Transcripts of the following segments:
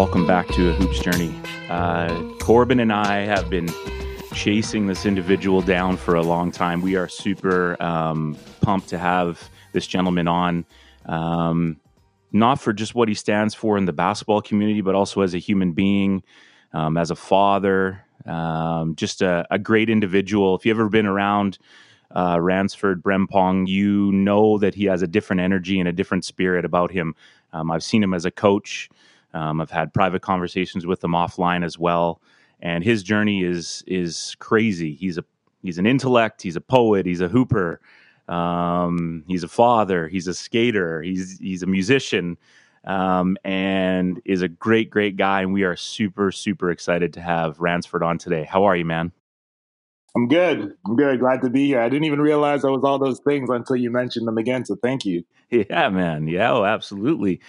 welcome back to a Hoops Journey. Uh, Corbin and I have been chasing this individual down for a long time. We are super um, pumped to have this gentleman on, um, not for just what he stands for in the basketball community, but also as a human being, um, as a father, um, just a, a, great individual. If you've ever been around uh, Ransford Brempong, you know that he has a different energy and a different spirit about him. Um, I've seen him as a coach. Um, I've had private conversations with him offline as well, and his journey is is crazy. He's a he's an intellect. He's a poet. He's a hooper. Um, he's a father. He's a skater. He's he's a musician, um, and is a great great guy. And we are super super excited to have Ransford on today. How are you, man? I'm good. I'm good. Glad to be here. I didn't even realize I was all those things until you mentioned them again. So thank you. Yeah, man. Yeah, oh, absolutely.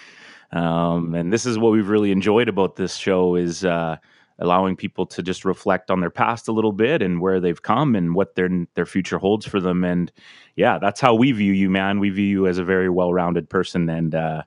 Um, and this is what we've really enjoyed about this show is uh, allowing people to just reflect on their past a little bit and where they've come and what their their future holds for them. And yeah, that's how we view you, man. We view you as a very well rounded person, and uh,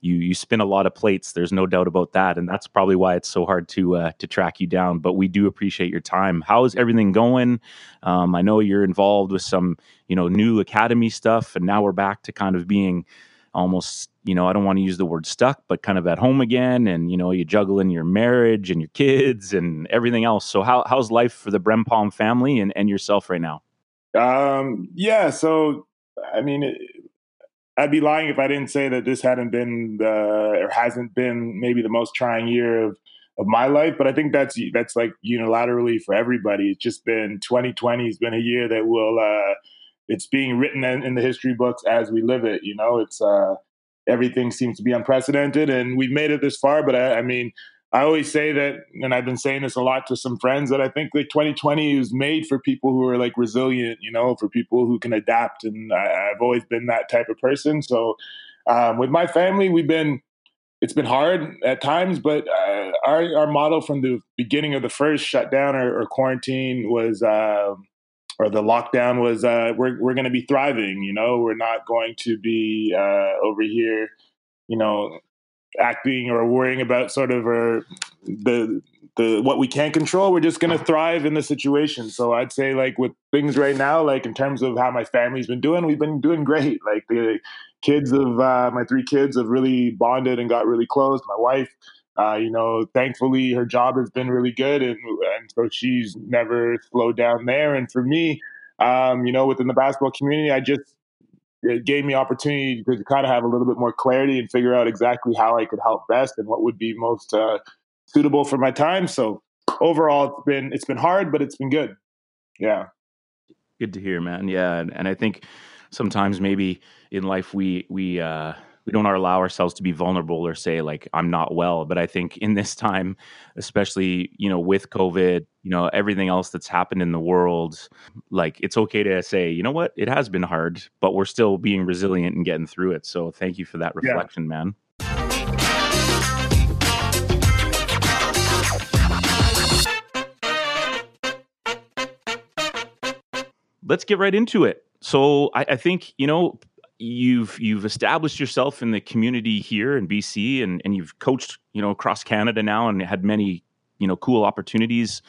you you spin a lot of plates. There's no doubt about that, and that's probably why it's so hard to uh, to track you down. But we do appreciate your time. How's everything going? Um, I know you're involved with some you know new academy stuff, and now we're back to kind of being almost you know i don't want to use the word stuck but kind of at home again and you know you juggle in your marriage and your kids and everything else. So how, how's life for the brempong family and, and yourself right now? Um yeah so i mean it, i'd be lying if i didn't say that this hadn't been the or hasn't been maybe the most trying year of of my life but i think that's that's like unilaterally for everybody. It's just been 2020 has been a year that will uh it's being written in, in, the history books as we live it. You know, it's uh, everything seems to be unprecedented, and we've made it this far. But I, I, mean, I always say that, and I've been saying this a lot to some friends that I think like 2020 is made for people who are like resilient. You know, for people who can adapt, and I, have always been that type of person. So um, with my family, we've been. It's been hard at times, but uh, our our model from the beginning of the first shutdown or, or quarantine was um, or the lockdown was uh, we're we're going to be thriving. You know, we're not going to be uh, over here, you know, acting or worrying about sort of the the what we can't control. We're just going to thrive in the situation. So I'd say like with things right now, like in terms of how my family's been doing, we've been doing great. Like the kids of uh, my three kids have really bonded and got really close. My wife uh, you know, thankfully her job has been really good, and and so she's never slowed down there. And for me, um, you know, within the basketball community, I just it gave me opportunity to kind of have a little bit more clarity and figure out exactly how I could help best and what would be most uh, suitable for my time. So overall, it's been it's been hard, but it's been good. Yeah, good to hear, man. Yeah, and, and I think sometimes maybe in life we we uh, we don't allow ourselves to be vulnerable or say like i'm not well. But i think in this time especially you know with covid you know everything else that's happened in the world like it's okay to say you know what? It has been hard but we're still being resilient and getting through it. So thank you for that reflection yeah. man. Let's get right into it. So I, I, think you know you've you've established yourself in the community here in BC and and you've coached you know across Canada now and had many you know cool opportunities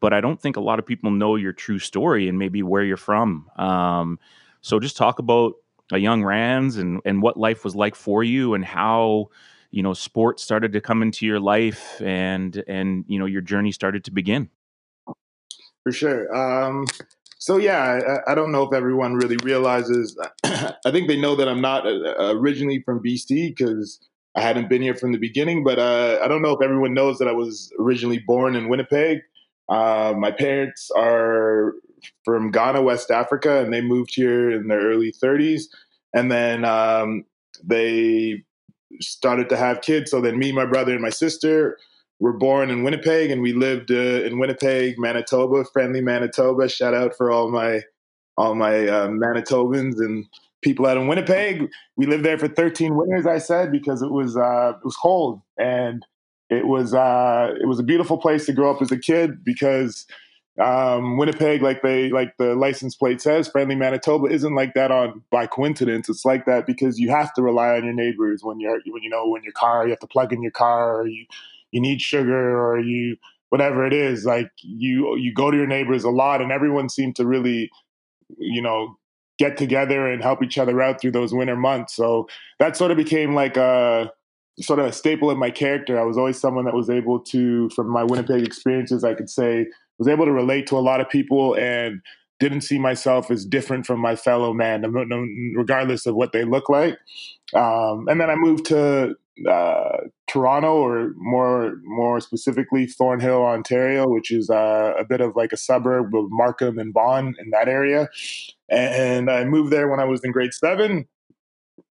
but I don't think a lot of people know your true story and maybe where you're from. Um, so just talk about a young Rance and and what life was like for you and how you know sport started to come into your life and and you know your journey started to begin. For sure. Um, so yeah, I, I, don't know if everyone really realizes. I think they know that I'm not uh, originally from BC because I hadn't been here from the beginning. But uh, I don't know if everyone knows that I was originally born in Winnipeg. Uh, my parents are from Ghana, West Africa, and they moved here in their early 30s. And then um, they started to have kids. So then me, my brother, and my sister were born in Winnipeg and we lived uh, in Winnipeg, Manitoba, friendly Manitoba. Shout out for all my all my uh, Manitobans and people out in Winnipeg. We lived there for 13 winters, I said, because it was uh, it was cold and it was uh, it was a beautiful place to grow up as a kid because um, Winnipeg, like they like the license plate says, friendly Manitoba isn't like that on by coincidence. It's like that because you have to rely on your neighbors when you're when you know when your car you have to plug in your car or you you need sugar or you whatever it is like you you go to your neighbors a lot and everyone seemed to really you know get together and help each other out through those winter months so that sort of became like a sort of a staple in my character i was always someone that was able to from my winnipeg experiences i could say was able to relate to a lot of people and didn't see myself as different from my fellow man, regardless of what they look like. Um, and then I moved to uh, Toronto, or more more specifically Thornhill, Ontario, which is uh, a bit of like a suburb of Markham and Vaughan in that area. And I moved there when I was in grade seven,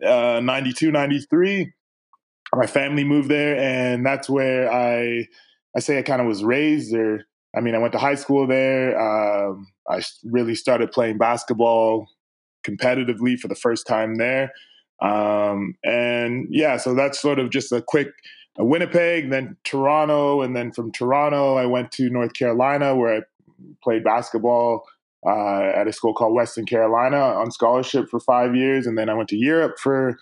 uh, 92, 93. My family moved there, and that's where I I say I kind of was raised. Or I mean, I went to high school there. Um, I really started playing basketball competitively for the first time there. Um, and yeah, so that's sort of just a quick a Winnipeg, then Toronto, and then from Toronto, I went to North Carolina where I played basketball uh, at a school called Western Carolina on scholarship for five years, and then I went to Europe for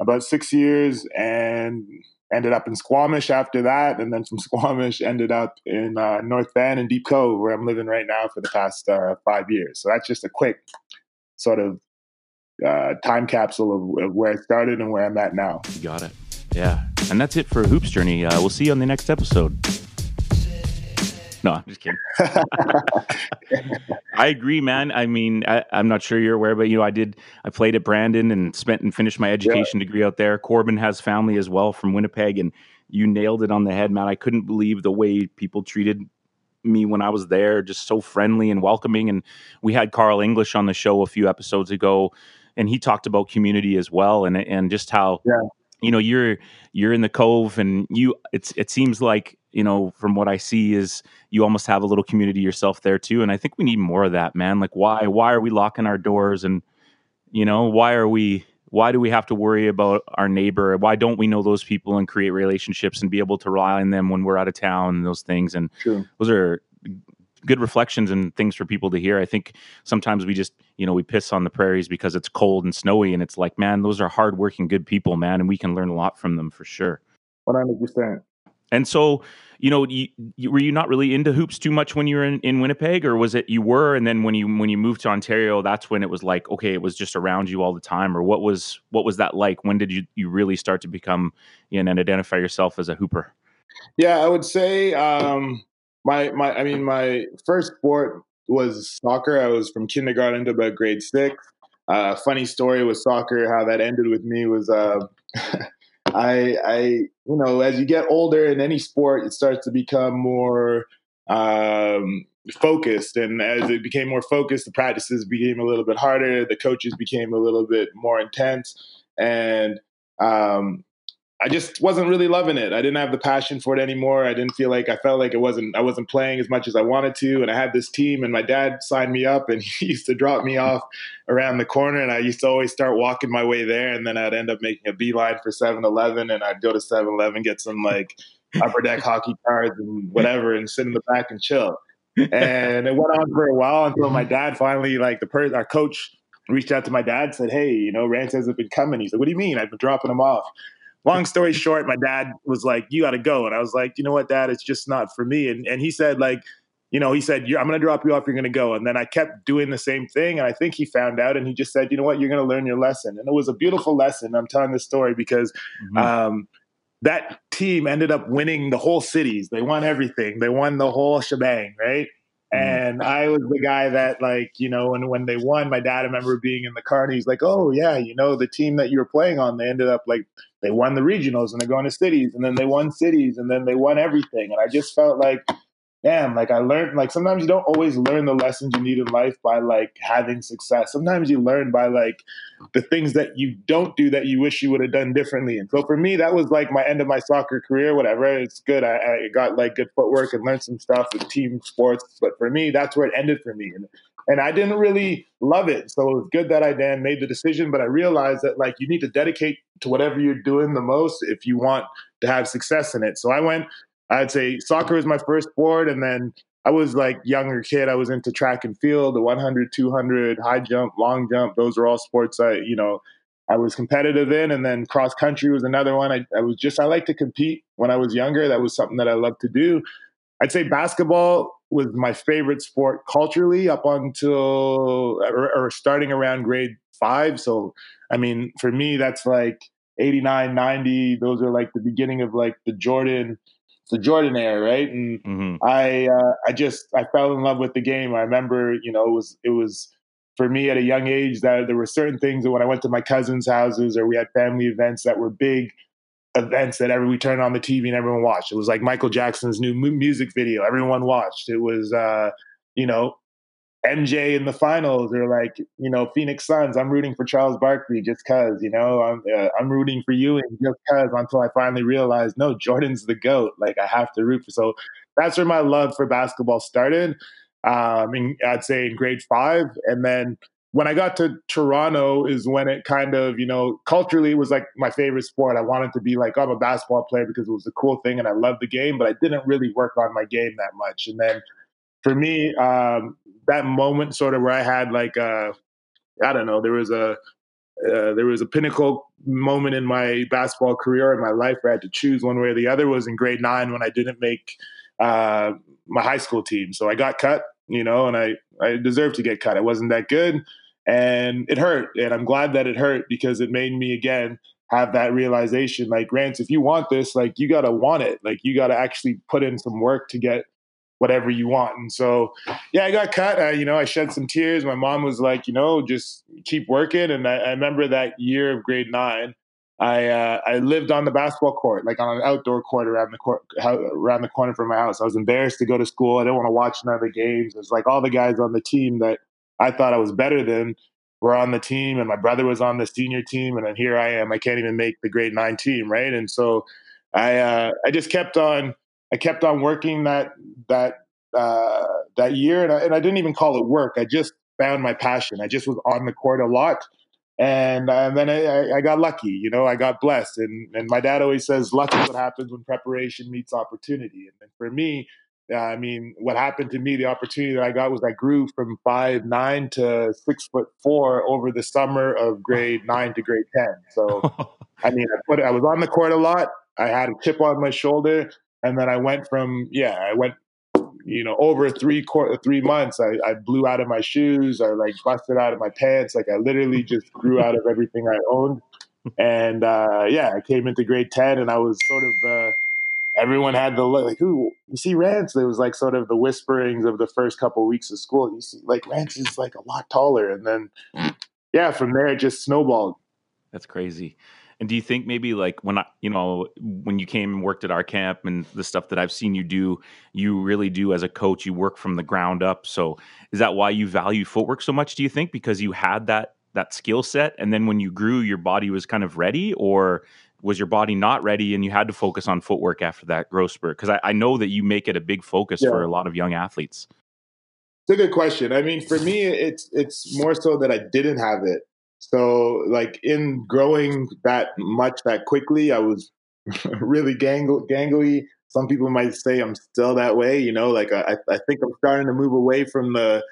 about six years and ended up in Squamish after that, and then from Squamish ended up in uh, North Van and Deep Cove, where I'm living right now for the past uh, five years. So that's just a quick sort of uh, time capsule of, of, where I started and where I'm at now. You got it. Yeah. And that's it for Hoops Journey. Uh, we'll see you on the next episode. No, I'm just kidding. I agree, man. I mean, I, am not sure you're aware, but you know, I did. I played at Brandon and spent and finished my education yeah. degree out there. Corbin has family as well from Winnipeg, and you nailed it on the head, man. I couldn't believe the way people treated me when I was there, just so friendly and welcoming. And we had Carl English on the show a few episodes ago, and he talked about community as well, and and just how yeah. you know you're you're in the cove, and you it's it seems like you know from what I see is you almost have a little community yourself there too, and I think we need more of that, man. Like why why are we locking our doors and you know why are we why do we have to worry about our neighbor why don't we know those people and create relationships and be able to rely on them when we're out of town and those things and True. those are good reflections and things for people to hear. I think sometimes we just, you know, we piss on the prairies because it's cold and snowy and it's like, man, those are hardworking, good people, man, and we can learn a lot from them for sure. 100%. And so, you know, you, you, were you not really into hoops too much when you were in, in Winnipeg, or was it you were, and then when you when you moved to Ontario, that's when it was like, okay, it was just around you all the time, or what was what was that like? When did you you really start to become you know, and identify yourself as a hooper? Yeah, I would say um, my my I mean my first sport was soccer. I was from kindergarten to about grade six. Uh, funny story with soccer, how that ended with me was uh, I I you know as you get older in any sport, it starts to become more um, focused, and as it became more focused, the practices became a little bit harder. The coaches became a little bit more intense, and um, I just wasn't really loving it. I didn't have the passion for it anymore. I didn't feel like I felt like it wasn't I wasn't playing as much as I wanted to. And I had this team and my dad signed me up and he used to drop me off around the corner and I used to always start walking my way there and then I'd end up making a beeline for 7-Eleven and I'd go to 7-Eleven, get some like upper deck hockey cards and whatever and sit in the back and chill. And it went on for a while until my dad finally like the our coach reached out to my dad said, Hey, you know, Rance hasn't been coming. He said, What do you mean? I've been dropping him off long story short, my dad was like, "You got to go," and I was like, "You know what, Dad? It's just not for me." And and he said like. You know, he said, "I'm going to drop you off. You're going to go." And then I kept doing the same thing, and I think he found out, and he just said, "You know what? You're going to learn your lesson." And it was a beautiful lesson. I'm telling this story because mm-hmm. um, that team ended up winning the whole cities. They won everything. They won the whole shebang, right? Mm-hmm. And I was the guy that, like, you know, and when they won, my dad, I remember being in the car and he's like, oh, yeah, you know, the team that you were playing on, they ended up like, they won the regionals and they're going to cities and then they won cities and then they won everything. And I just felt like, damn, like I learned, like sometimes you don't always learn the lessons you need in life by like having success. Sometimes you learn by like the things that you don't do that you wish you would have done differently. And so for me, that was like my end of my soccer career, whatever. It's good. I, I got like good footwork and learned some stuff with team sports. But for me, that's where it ended for me. And, and I didn't really love it. So it was good that I then made the decision, but I realized that like you need to dedicate to whatever you're doing the most if you want to have success in it. So I went I'd say soccer was my first sport, and then I was like younger kid. I was into track and field, the 100, 200, high jump, long jump. Those were all sports I, you know, I was competitive in, and then cross country was another one. I, I was just I like to compete when I was younger. That was something that I loved to do. I'd say basketball was my favorite sport culturally up until or, or, starting around grade five. So, I mean, for me, that's like 89, 90. Those are like the beginning of like the Jordan, the Jordan era, right? And mm-hmm. I, uh, I just, I fell in love with the game. I remember, you know, it was, it was, for me at a young age that there were certain things that when I went to my cousins' houses or we had family events that were big events that every we turned on the TV and everyone watched. It was like Michael Jackson's new music video. Everyone watched. It was uh, you know MJ in the finals or like you know Phoenix Suns. I'm rooting for Charles Barkley just cause you know I'm uh, I'm rooting for you and just cause until I finally realized no Jordan's the goat. Like I have to root for. So that's where my love for basketball started. Um, in, I'd say in grade five, and then when I got to Toronto is when it kind of, you know, culturally was like my favorite sport. I wanted to be like, I'm a basketball player because it was a cool thing and I loved the game, but I didn't really work on my game that much. And then for me, um, that moment sort of where I had like, uh, I don't know, there was a, uh, there was a pinnacle moment in my basketball career in my life where I had to choose one way or the other was in grade nine when I didn't make uh, my high school team. So I got cut, you know, and I, I deserved to get cut. I wasn't that good and it hurt and i'm glad that it hurt because it made me again have that realization like Rance, if you want this like you got to want it like you got to actually put in some work to get whatever you want and so yeah i got cut I, you know i shed some tears my mom was like you know just keep working and i, I remember that year of grade nine I uh, I lived on the basketball court, like on an outdoor court around the court, around the corner from my house. I was embarrassed to go to school. I didn't want to watch none of the games. It was like all the guys on the team that I thought I was better than were on the team, and my brother was on the senior team, and then here I am. I can't even make the grade nine team, right? And so I uh, I just kept on I kept on working that that uh, that year, and I, and I didn't even call it work. I just found my passion. I just was on the court a lot. And, and then I, I, got lucky, you know, I got blessed. And, and my dad always says, luck is what happens when preparation meets opportunity. And for me, I mean, what happened to me, the opportunity that I got was I grew from five nine to six foot four over the summer of grade nine to grade ten. So, I mean, I put I was on the court a lot. I had a chip on my shoulder, and then I went from yeah, I went you know over three quarter three months. I, I blew out of my shoes. I like busted out of my pants. Like I literally just grew out of everything I owned. And uh, yeah, I came into grade ten, and I was sort of. Uh, everyone had the like, who you see Rance? There was like sort of the whisperings of the first couple of weeks of school. You see, like Rance is like a lot taller, and then yeah, from there it just snowballed. That's crazy. And do you think maybe like when I, you know, when you came and worked at our camp and the stuff that I've seen you do, you really do as a coach, you work from the ground up. So is that why you value footwork so much? Do you think because you had that that skill set, and then when you grew, your body was kind of ready, or was your body not ready and you had to focus on footwork after that growth spurt? Because I, I, know that you make it a big focus yeah. for a lot of young athletes. It's a good question. I mean, for me, it's it's more so that I didn't have it. So, like in growing that much that quickly, I was really gang- gangly. Some people might say I'm still that way. You know, like I, I think I'm starting to move away from the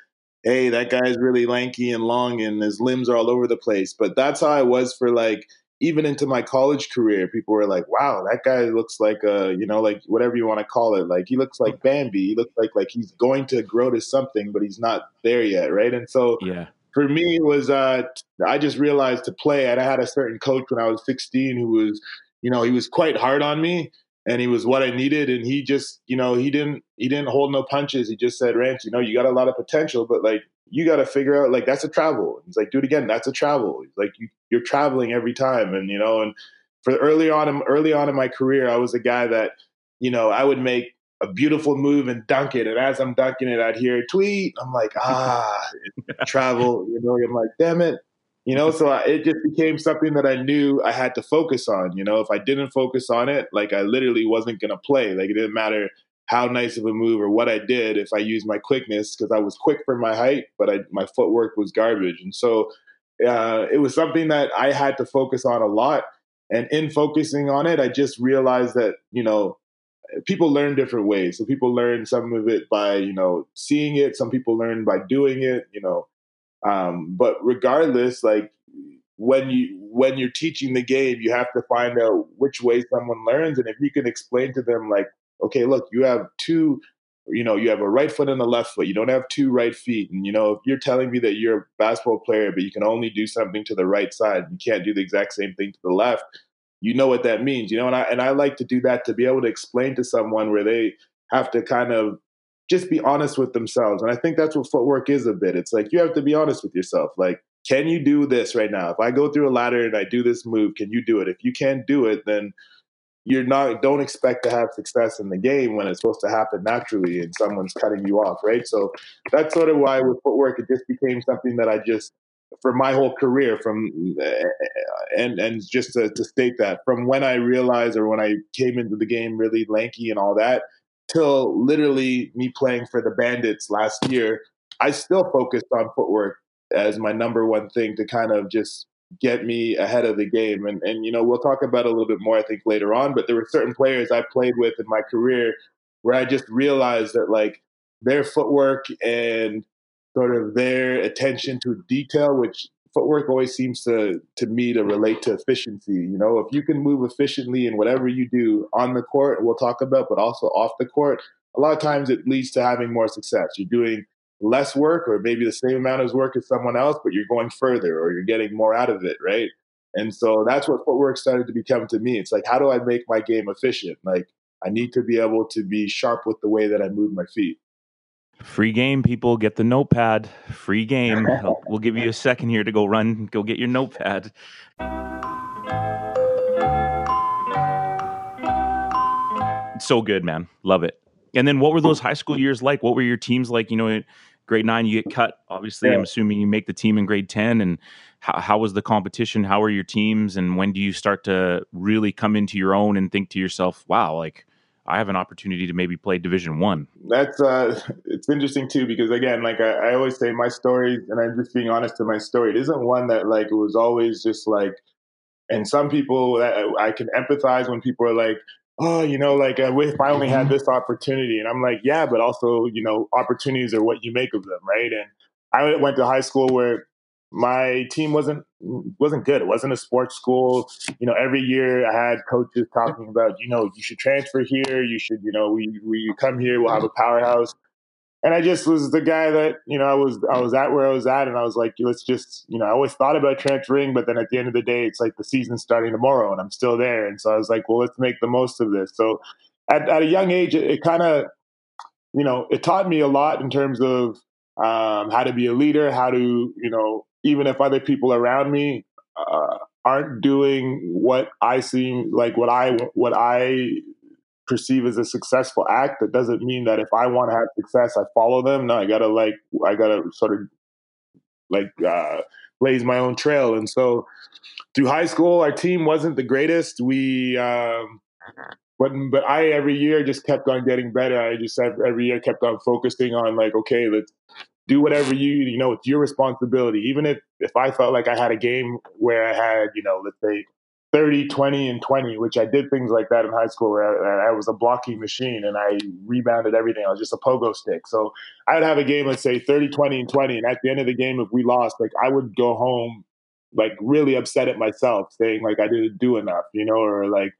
hey, that guy's really lanky and long and his limbs are all over the place. But that's how I was for like even into my college career, people were like, "Wow, that guy looks like a, you know, like whatever you want to call it. Like he looks like Bambi. He looks like like he's going to grow to something, but he's not there yet, right?" And so, yeah, for me, it was uh, I just realized to play. And I had a certain coach when I was 16 who was, you know, he was quite hard on me, and he was what I needed. And he just, you know, he didn't he didn't hold no punches. He just said, Ranch, you know, you got a lot of potential, but like you got to figure out like that's a travel. He's like, do it again. That's a travel. He's like you, you're traveling every time, and you know, and for early on, early on in my career, I was a guy that you know I would make a beautiful move and dunk it, and as I'm dunking it, I'd hear a tweet. I'm like, ah, travel. You know, I'm like, damn it. You know, so I, it just became something that I knew I had to focus on. You know, if I didn't focus on it, like I literally wasn't going to play. Like it didn't matter how nice of a move or what I did if I used my quickness because I was quick for my height, but I, my footwork was garbage. And so uh, it was something that I had to focus on a lot. And in focusing on it, I just realized that, you know, people learn different ways. So people learn some of it by, you know, seeing it. Some people learn by doing it, you know. Um, but regardless, like when you when you're teaching the game, you have to find out which way someone learns, and if you can explain to them like, okay, look, you have two you know, you have a right foot and a left foot. You don't have two right feet. And, you know, if you're telling me that you're a basketball player, but you can only do something to the right side, you can't do the exact same thing to the left, you know what that means, you know, and I, and I like to do that to be able to explain to someone where they have to kind of just be honest with themselves. And I think that's what footwork is a bit. It's like you have to be honest with yourself. Like, can you do this right now? If I go through a ladder and I do this move, can you do it? If you can't do it, then you're not don't expect to have success in the game when it's supposed to happen naturally and someone's cutting you off, right? So that's sort of why with footwork it just became something that I just for my whole career from uh, and and just to, to state that from when I realized or when I came into the game really lanky and all that till literally me playing for the Bandits last year, I still focused on footwork as my number one thing to kind of just get me ahead of the game. And and you know, we'll talk about a little bit more I think later on, but there were certain players I played with in my career where I just realized that like their footwork and sort of their attention to detail, which footwork always seems to to me to relate to efficiency. You know, if you can move efficiently in whatever you do on the court, we'll talk about, but also off the court, a lot of times it leads to having more success. You're doing less work or maybe the same amount of work as someone else, but you're going further or you're getting more out of it, right? And so that's what footwork started to become to me. It's like, how do I make my game efficient? Like, I need to be able to be sharp with the way that I move my feet. Free game, people. Get the notepad. Free game. we'll give you a second here to go run, go get your notepad. So good, man. Love it. And then what were those high school years like? What were your teams like? You know, grade nine, you get cut. Obviously, yeah. I'm assuming you make the team in grade 10. And how, how was the competition? How were your teams? And when do you start to really come into your own and think to yourself, wow, like I have an opportunity to maybe play Division One? That's uh, it's interesting too because again, like I, I always say, my story, and I'm just being honest to my story. It isn't one that like it was always just like and some people that I can empathize when people are like, oh, you know, like uh, we finally had this opportunity. And I'm like, yeah, but also, you know, opportunities are what you make of them, right? And I went to high school where my team wasn't wasn't good. It wasn't a sports school. You know, every year I had coaches talking about, you know, you should transfer here. You should, you know, we we come here, we'll have a powerhouse and I just was the guy that you know I was I was at where I was at, and I was like, let's just you know I always thought about transferring, but then at the end of the day, it's like the season's starting tomorrow, and I'm still there, and so I was like, well, let's make the most of this. So at, at a young age, it, it kind of you know it taught me a lot in terms of um, how to be a leader, how to you know even if other people around me uh, aren't doing what I seem like what I what I perceive as a successful act, that doesn't mean that if I want to have success, I follow them. No, I gotta like I gotta sort of like uh, blaze my own trail. And so through high school, our team wasn't the greatest. We um, but but I every year just kept on getting better. I just every year kept on focusing on like okay, let's do whatever you you know it's your responsibility. Even if if I felt like I had a game where I had you know let's say 30, 20, and 20, which I did things like that in high school where I, I, was a blocking machine and I rebounded everything. I was just a pogo stick. So I would have a game, let's say 30, 20, and 20. And at the end of the game, if we lost, like I would go home like really upset at myself saying like I didn't do enough, you know, or like,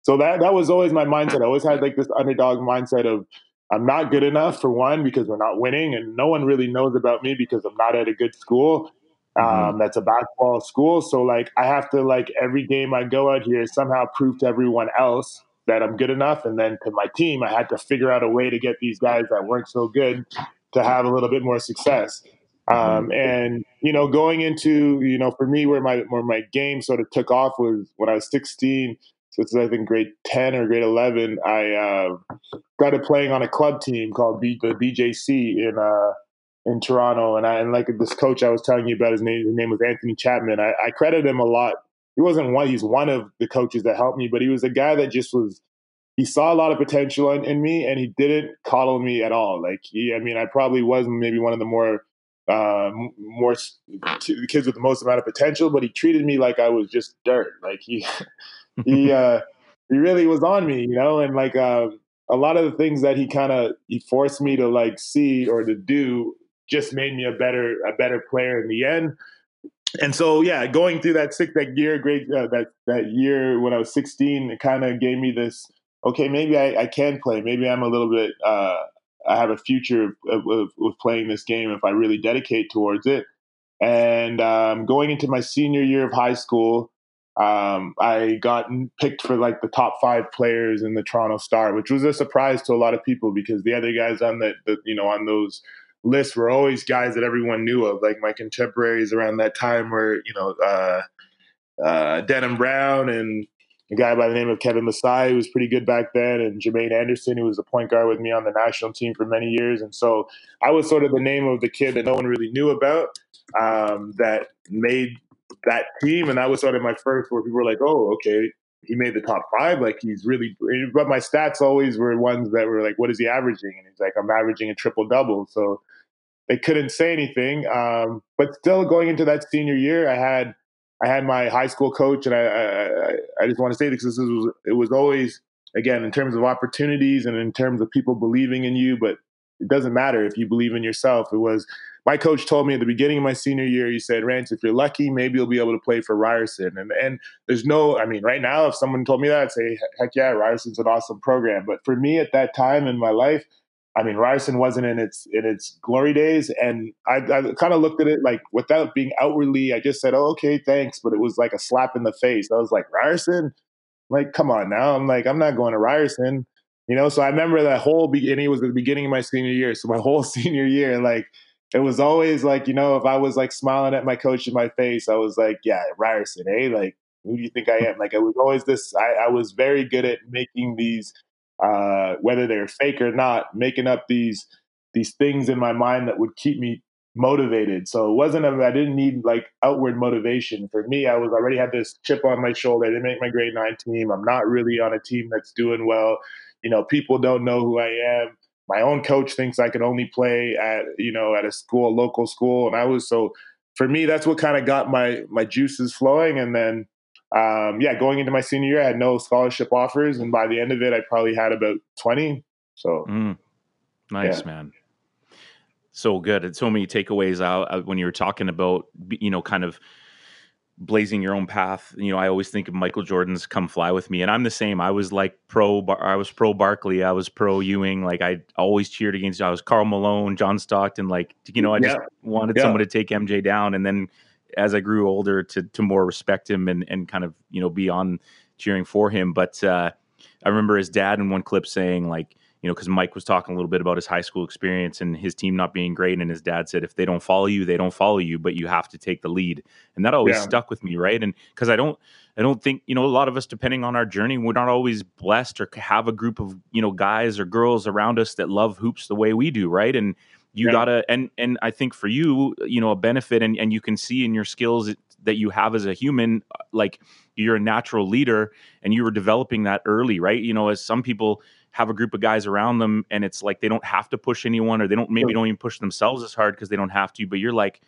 so that, that was always my mindset. I always had like this underdog mindset of I'm not good enough for one because we're not winning and no one really knows about me because I'm not at a good school. Mm-hmm. Um, that's a basketball school. So like I have to like every game I go out here somehow prove to everyone else that I'm good enough. And then to my team, I had to figure out a way to get these guys that weren't so good to have a little bit more success. Um, mm-hmm. and you know, going into you know, for me, where my where my game sort of took off was when I was 16. So it's I think grade 10 or grade 11. I uh, started playing on a club team called B- the BJC in uh, in Toronto, and I and like this coach I was telling you about, his name his name was Anthony Chapman. I, I credit him a lot. He wasn't one; he's one of the coaches that helped me, but he was a guy that just was. He saw a lot of potential in, in me, and he didn't coddle me at all. Like he, I mean, I probably was maybe one of the more uh, more kids with the most amount of potential, but he treated me like I was just dirt. Like he, he, uh, he really was on me, you know, and like uh, a lot of the things that he kind of he forced me to like see or to do just made me a better a better player in the end. and so yeah, going through that six that year, great uh, that that year when I was 16, it kind of gave me this. Okay, maybe I, I, can play. Maybe I'm a little bit. Uh, I have a future of, of, of, playing this game if I really dedicate towards it. And um, going into my senior year of high school, um, I got picked for like the top five players in the Toronto Star, which was a surprise to a lot of people because the other guys on the, the you know on those lists were always guys that everyone knew of, like my contemporaries around that time were you know uh, uh, Brown and a guy by the name of Kevin Masai who was pretty good back then, and Jermaine Anderson who was a point guard with me on the national team for many years, and so I was sort of the name of the kid that no one really knew about um, that made that team, and that was sort of my first where people were like, "Oh, okay, he made the top five. Like he's really." But my stats always were ones that were like, "What is he averaging?" And he's like, "I'm averaging a triple double." So they couldn't say anything. Um, but still, going into that senior year, I had I had my high school coach, and I I, I just want to say this because this was it was always again in terms of opportunities and in terms of people believing in you, but it doesn't matter if you believe in yourself. It was my coach told me at the beginning of my senior year, he said, Rance, if you're lucky, maybe you'll be able to play for Ryerson. And and there's no, I mean, right now, if someone told me that, I'd say, heck yeah, Ryerson's an awesome program. But for me at that time in my life, I mean, Ryerson wasn't in its in its glory days, and I, I kind of looked at it like without being outwardly, I just said, "Oh, okay, thanks," but it was like a slap in the face. I was like, "Ryerson, like, come on now!" I'm like, "I'm not going to Ryerson," you know. So I remember that whole beginning was the beginning of my senior year. So my whole senior year, like, it was always like, you know, if I was like smiling at my coach in my face, I was like, yeah, Ryerson, eh? Like, who do you think I am? Like, I was always this, I, I was very good at making these, uh, whether they're fake or not, making up these, these things in my mind that would keep me motivated. So it wasn't, I didn't need like outward motivation. For me, I was already had this chip on my shoulder. I didn't make my grade nine team. I'm not really on a team that's doing well. You know, people don't know who I am my own coach thinks I can only play at you know at a school, a local school, and I was so for me that's what kind of got my my juices flowing, and then um, yeah, going into my senior year, I had no scholarship offers, and by the end of it, I probably had about twenty. So mm, nice, yeah. man. So good. And so many takeaways out uh, when you were talking about you know kind of blazing your own path. You know, I always think of Michael Jordan's "Come Fly with Me," and I'm the same. I was like pro. Bar- I was pro Barkley. I was pro Ewing. Like I always cheered against. I was Karl Malone, John Stockton. Like you know, I just yeah. wanted yeah. someone to take MJ down. And then as I grew older, to to more respect him and and kind of you know be on cheering for him. But uh, I remember his dad in one clip saying like you know, because Mike was talking a little bit about his high school experience and his team not being great. And his dad said, if they don't follow you, they don't follow you, but you have to take the lead. And that always yeah. stuck with me, right? And because I don't, I don't think, you know, a lot of us, depending on our journey, we're not always blessed or have a group of, you know, guys or girls around us that love hoops the way we do, right? And you yeah. gotta, and and I think for you, you know, a benefit, and and you can see in your skills that you have as a human, uh, like you're a natural leader, and you were developing that early, right? You know, as some people have a group of guys around them and it's like they don't have to push anyone or they don't maybe don't even push themselves as hard because they don't have to but you're like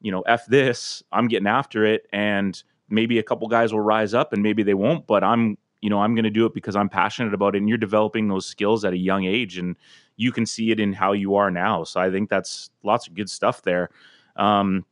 you know f this i'm getting after it and maybe a couple guys will rise up and maybe they won't but i'm you know i'm going to do it because i'm passionate about it and you're developing those skills at a young age and you can see it in how you are now so i think that's lots of good stuff there. Um,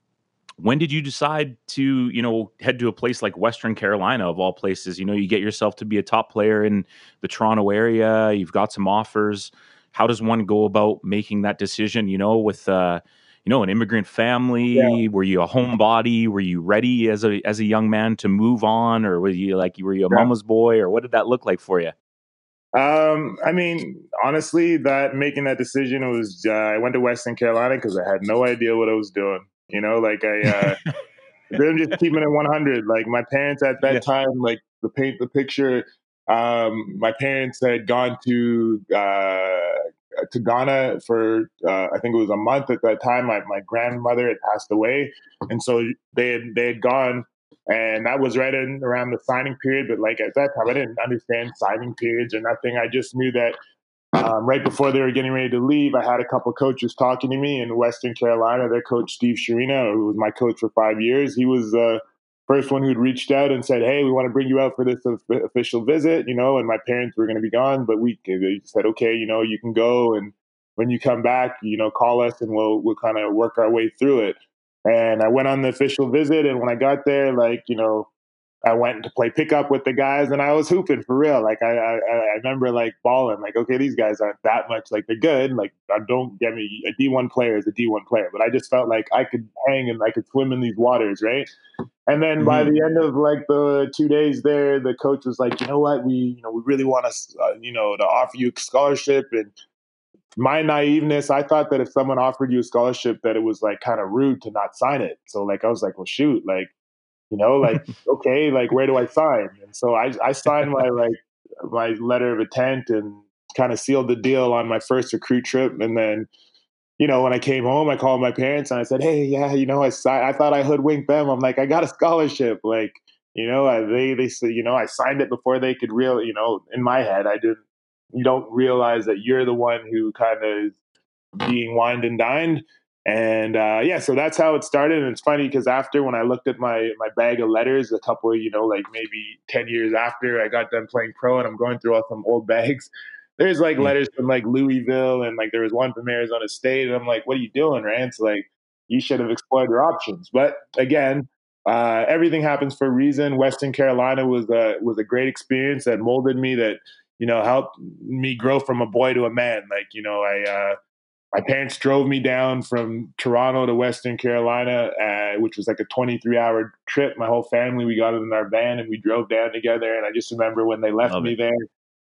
when did you decide to you know head to a place like western carolina of all places? You know you get yourself to be a top player in the toronto area you've got some offers. How does one go about making that decision you know with uh you know an immigrant family? Yeah. were you a homebody? Were you ready as a as a young man to move on? Or were you like were you a yeah. mama's boy? Or what did that look like for you um, I mean, honestly, that making that decision was uh, I went to Western Carolina because I had no idea what I was doing. You know, like I, uh, they're just keeping it 100. Like my parents at that yeah. time, like to paint the picture, um, my parents had gone to uh, to Ghana for uh, I think it was a month at that time. My my grandmother had passed away, and so they had they had gone, and that was right in around the signing period. But like at that time, I didn't understand signing periods or nothing. I just knew that um, right before they were getting ready to leave, I had a couple coaches talking to me in Western Carolina. Their coach Steve Shurina, who was my coach for five years, he was the first one who'd reached out and said, "Hey, we want to bring you out for this official visit." You know, and my parents were going to be gone, but we they said, "Okay, you know, you can go, and when you come back, you know, call us, and we'll we'll kind of work our way through it." And I went on the official visit, and when I got there, like you know, I went to play pickup with the guys, and I was hooping for real. Like I, I, I remember like balling. Like okay, these guys aren't that much. Like they're good. Like don't get me a D one player is a D one player, but I just felt like I could hang and I could swim in these waters, right? And then mm-hmm. by the end of like the two days there, the coach was like, you know what, we you know we really want to uh, you know to offer you a scholarship and my naiveness, I thought that if someone offered you a scholarship, that it was like kind of rude to not sign it. So like I was like, well, shoot, like you know, like okay, like where do I sign? And so I I signed my like my letter of intent and kind of sealed the deal on my first recruit trip, and then. You know, when I came home, I called my parents and I said, "Hey, yeah, you know, I signed, I thought I hoodwinked them. I'm like, I got a scholarship. Like, you know, I, they they said, you know, I signed it before they could real. You know, in my head, I didn't you don't realize that you're the one who kind of being wined and dined. And uh, yeah, so that's how it started. And it's funny because after when I looked at my my bag of letters, a couple, you know, like maybe ten years after I got done playing pro, and I'm going through all some old bags. There's like letters from like Louisville, and like there was one from Arizona State, and I'm like, what are you doing, Rance? Like you should have explored your options. But again, uh, everything happens for a reason. Western Carolina was a was a great experience that molded me. That you know, helped me grow from a boy to a man. Like, you know, I, uh, my parents drove me down from Toronto to Western Carolina, uh, which was like a 23 hour trip. My whole family, we got in our van and we drove down together. And I just remember when they left Love me it. there,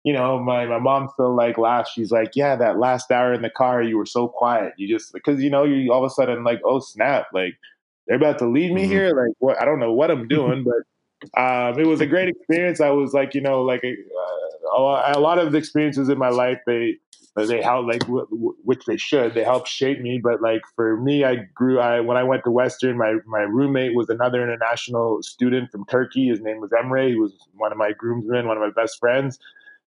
you know, my, my mom still like laughs. She's like, yeah, that last hour in the car, you were so quiet. You just, because, you know, you all of a sudden like, oh snap, like they're about to leave me mm-hmm. here. Like what, I don't know what I'm doing, but um, it was a great experience. I was like, you know, like, uh, a lot of the experiences in my life they they help like which they should. They help shape me but like for me i grew i when i went to western my my roommate was another international student from turkey. His name was emre. He was one of my groomsmen one of my best friends.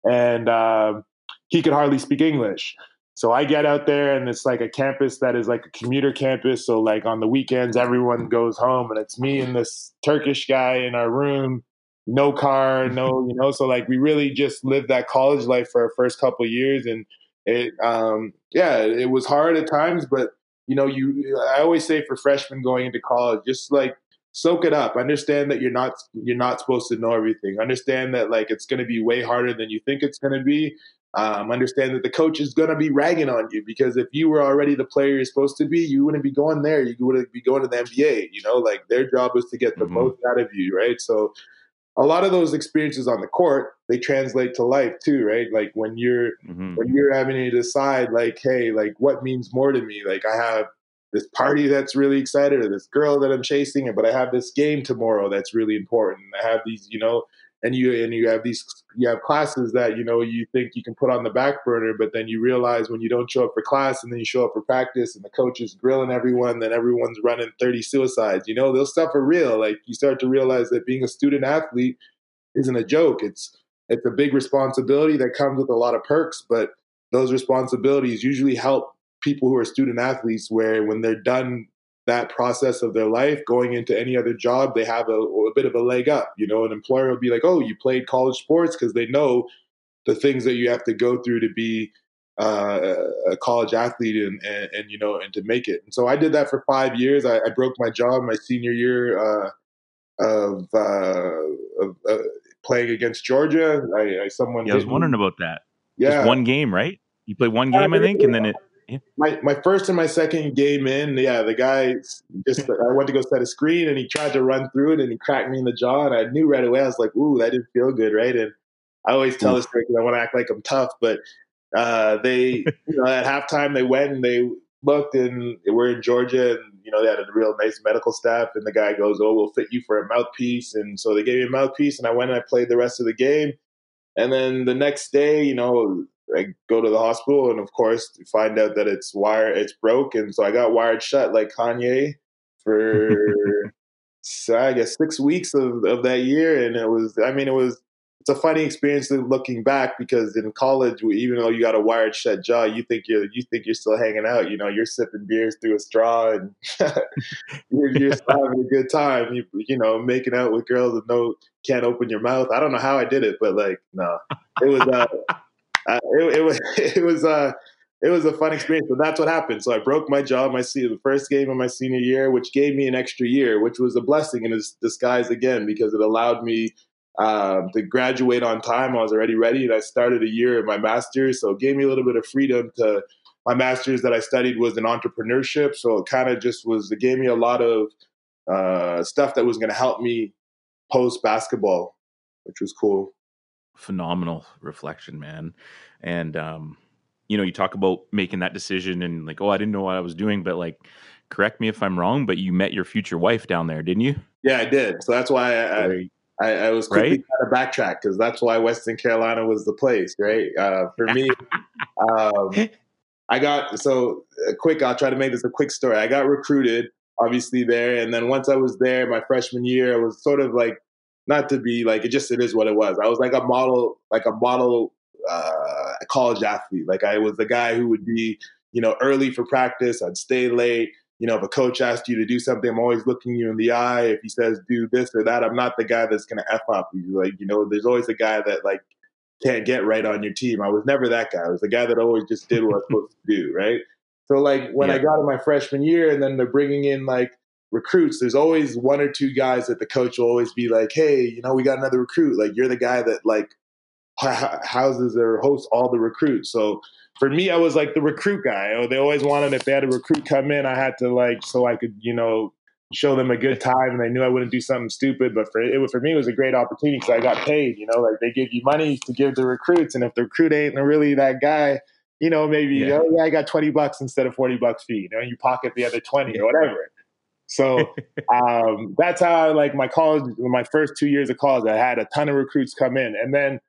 And um, he could hardly speak english. So i get out there and it's like a campus that is like a commuter campus. So like on the weekends everyone goes home and it's me and this turkish guy in our room. No car, no, you know, so like we really just lived that college life for our first couple years and it um yeah, it was hard at times, but you know, you I always say for freshmen going into college, just like soak it up. Understand that you're not you're not supposed to know everything. Understand that like it's gonna be way harder than you think it's gonna be. Um, understand that the coach is going to be ragging on you because if you were already the player you're supposed to be, you wouldn't be going there. You would be going to the NBA. You know, like their job is to get the mm-hmm. most out of you, right? So a lot of those experiences on the court they translate to life too right? Like when you're mm-hmm. when you're having to decide like hey like what means more to me? Like i have this party that's really excited or this girl that i'm chasing but i have this game tomorrow that's really important. I have these you know and you and you have these you have classes that you know you think you can put on the back burner but then you realize when you don't show up for class and then you show up for practice and the coach is grilling everyone then everyone's running 30 suicides you know those stuff are real. Like you start to realize that being a student athlete isn't a joke. It's it's a big responsibility that comes with a lot of perks but those responsibilities usually help people who are student athletes where when they're done that process of their life going into any other job they have a, a, bit of a leg up you know? An employer will be like oh you played college sports because they know the things that you have to go through to be uh, a college athlete and, and, and, you know and to make it. And so i did that for five years. I, I broke my job my senior year uh, of, uh, of uh, playing against georgia. I, I someone yeah, i was wondering about that. Yeah. Just one game right? You played one game i think and then it my my first and my second game in, yeah, the guy just I went to go set a screen and he tried to run through it and he cracked me in the jaw and I knew right away I was like, ooh, that didn't feel good, right? And I always tell this story because I want to act like I'm tough, but uh, they, you know, at halftime they went and they looked and we're in Georgia and you know they had a real nice medical staff and the guy goes, oh, we'll fit you for a mouthpiece and so they gave me a mouthpiece and I went and I played the rest of the game. And then the next day, you know, I go to the hospital and of course find out that it's wire it's broken. So I got wired shut like Kanye for so I guess six weeks of, of that year. And it was I mean it was it's a funny experience looking back because in college, even though you got a wired shut jaw, you think you're you think you're still hanging out. You know, you're sipping beers through a straw and you're, you're having a good time. You, you know, making out with girls that no can't open your mouth. I don't know how I did it, but like no, it was. Uh, uh, it, was it was uh it was a fun experience. But that's what happened. So I broke my jaw my see the first game of my senior year, which gave me an extra year, which was a blessing in disguise again because it allowed me um, to graduate on time. I was already ready, and I started a year in my master's, so it gave me a little bit of freedom to. My master's that I studied was in entrepreneurship, so it kind of just was. It gave me a lot of uh, stuff that was going to help me post basketball, which was cool. Phenomenal reflection, man, and um, you know, you talk about making that decision and like, oh, I didn't know what I was doing, but like, correct me if I'm wrong, but you met your future wife down there, didn't you? Yeah, I did. So that's why I, I, I, I was quickly right? trying to backtrack because that's why Western Carolina was the place, right? Uh, for me, um, I got so uh, quick. I'll try to make this a quick story. I got recruited, obviously there, and then once I was there, my freshman year, I was sort of like not to be like it. Just it is what it was. I was like a model, like a model uh, college athlete. Like I was the guy who would be, you know, early for practice. I'd stay late you know, if a coach asked you to do something, I'm always looking you in the eye. If he says do this or that, I'm not the guy that's going to f up. You like, you know, there's always a guy that like can't get right on your team. I was never that guy. I was the guy that always just did what I was supposed to do, right? So like when yeah. I got in my freshman year, and then they're bringing in like recruits. There's always one or two guys that the coach will always be like, "Hey, you know, we got another recruit. Like you're the guy that like houses or hosts all the recruits." So for me, I was like the recruit guy. Oh, they always wanted if they had a recruit come in, I had to like so I could you know show them a good time, and they knew I wouldn't do something stupid. But for it, for me, it was a great opportunity because I got paid. You know, like they give you money to give the recruits, and if the recruit ain't really that guy, you know, maybe yeah. oh yeah, I got twenty bucks instead of forty bucks fee. You know, you pocket the other twenty or whatever. So um, that's how like my college. My first two years of college, I had a ton of recruits come in, and then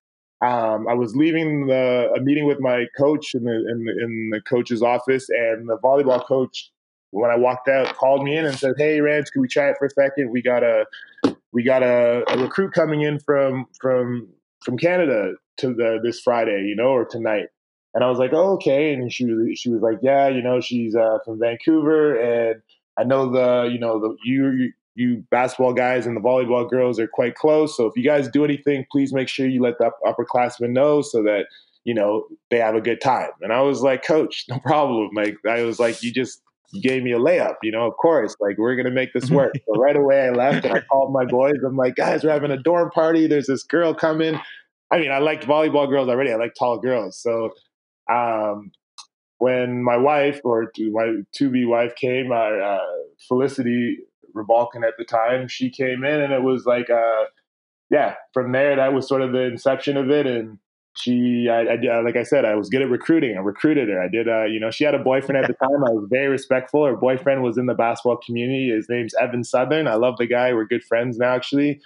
um, I was leaving the, a meeting with my coach in the, in the, in the coach's office, and the volleyball coach, when I walked out, called me in and said, "Hey, Rance, can we chat for a second? We got a we got a, a recruit coming in from from from Canada to the this Friday, you know, or tonight." And I was like, "Oh, okay." And she was she was like, "Yeah, you know, she's uh, from Vancouver, and I know the you know the you you basketball guys and the volleyball girls are quite close. So if you guys do anything, please make sure you let the upperclassmen know so that you know they have a good time. And I was like, Coach, no problem. Like I was like, you just you gave me a layup. You know, of course, like we're gonna make this work. so right away, I left and I called my boys. I'm like, guys, we're having a dorm party. There's this girl coming. I mean, I liked volleyball girls already. I like tall girls. So um, when my wife or my to be wife came, uh, Felicity Rebalkin at the time. She came in, and it was like, uh, yeah, from there that was sort of the inception of it. And she, I, I, like I said, I was good at recruiting. I recruited her. I did, uh, you know, she had a boyfriend at the time. I was very respectful. Her boyfriend was in the basketball community. His name's Evan Southern. I love the guy. We're good friends now, actually.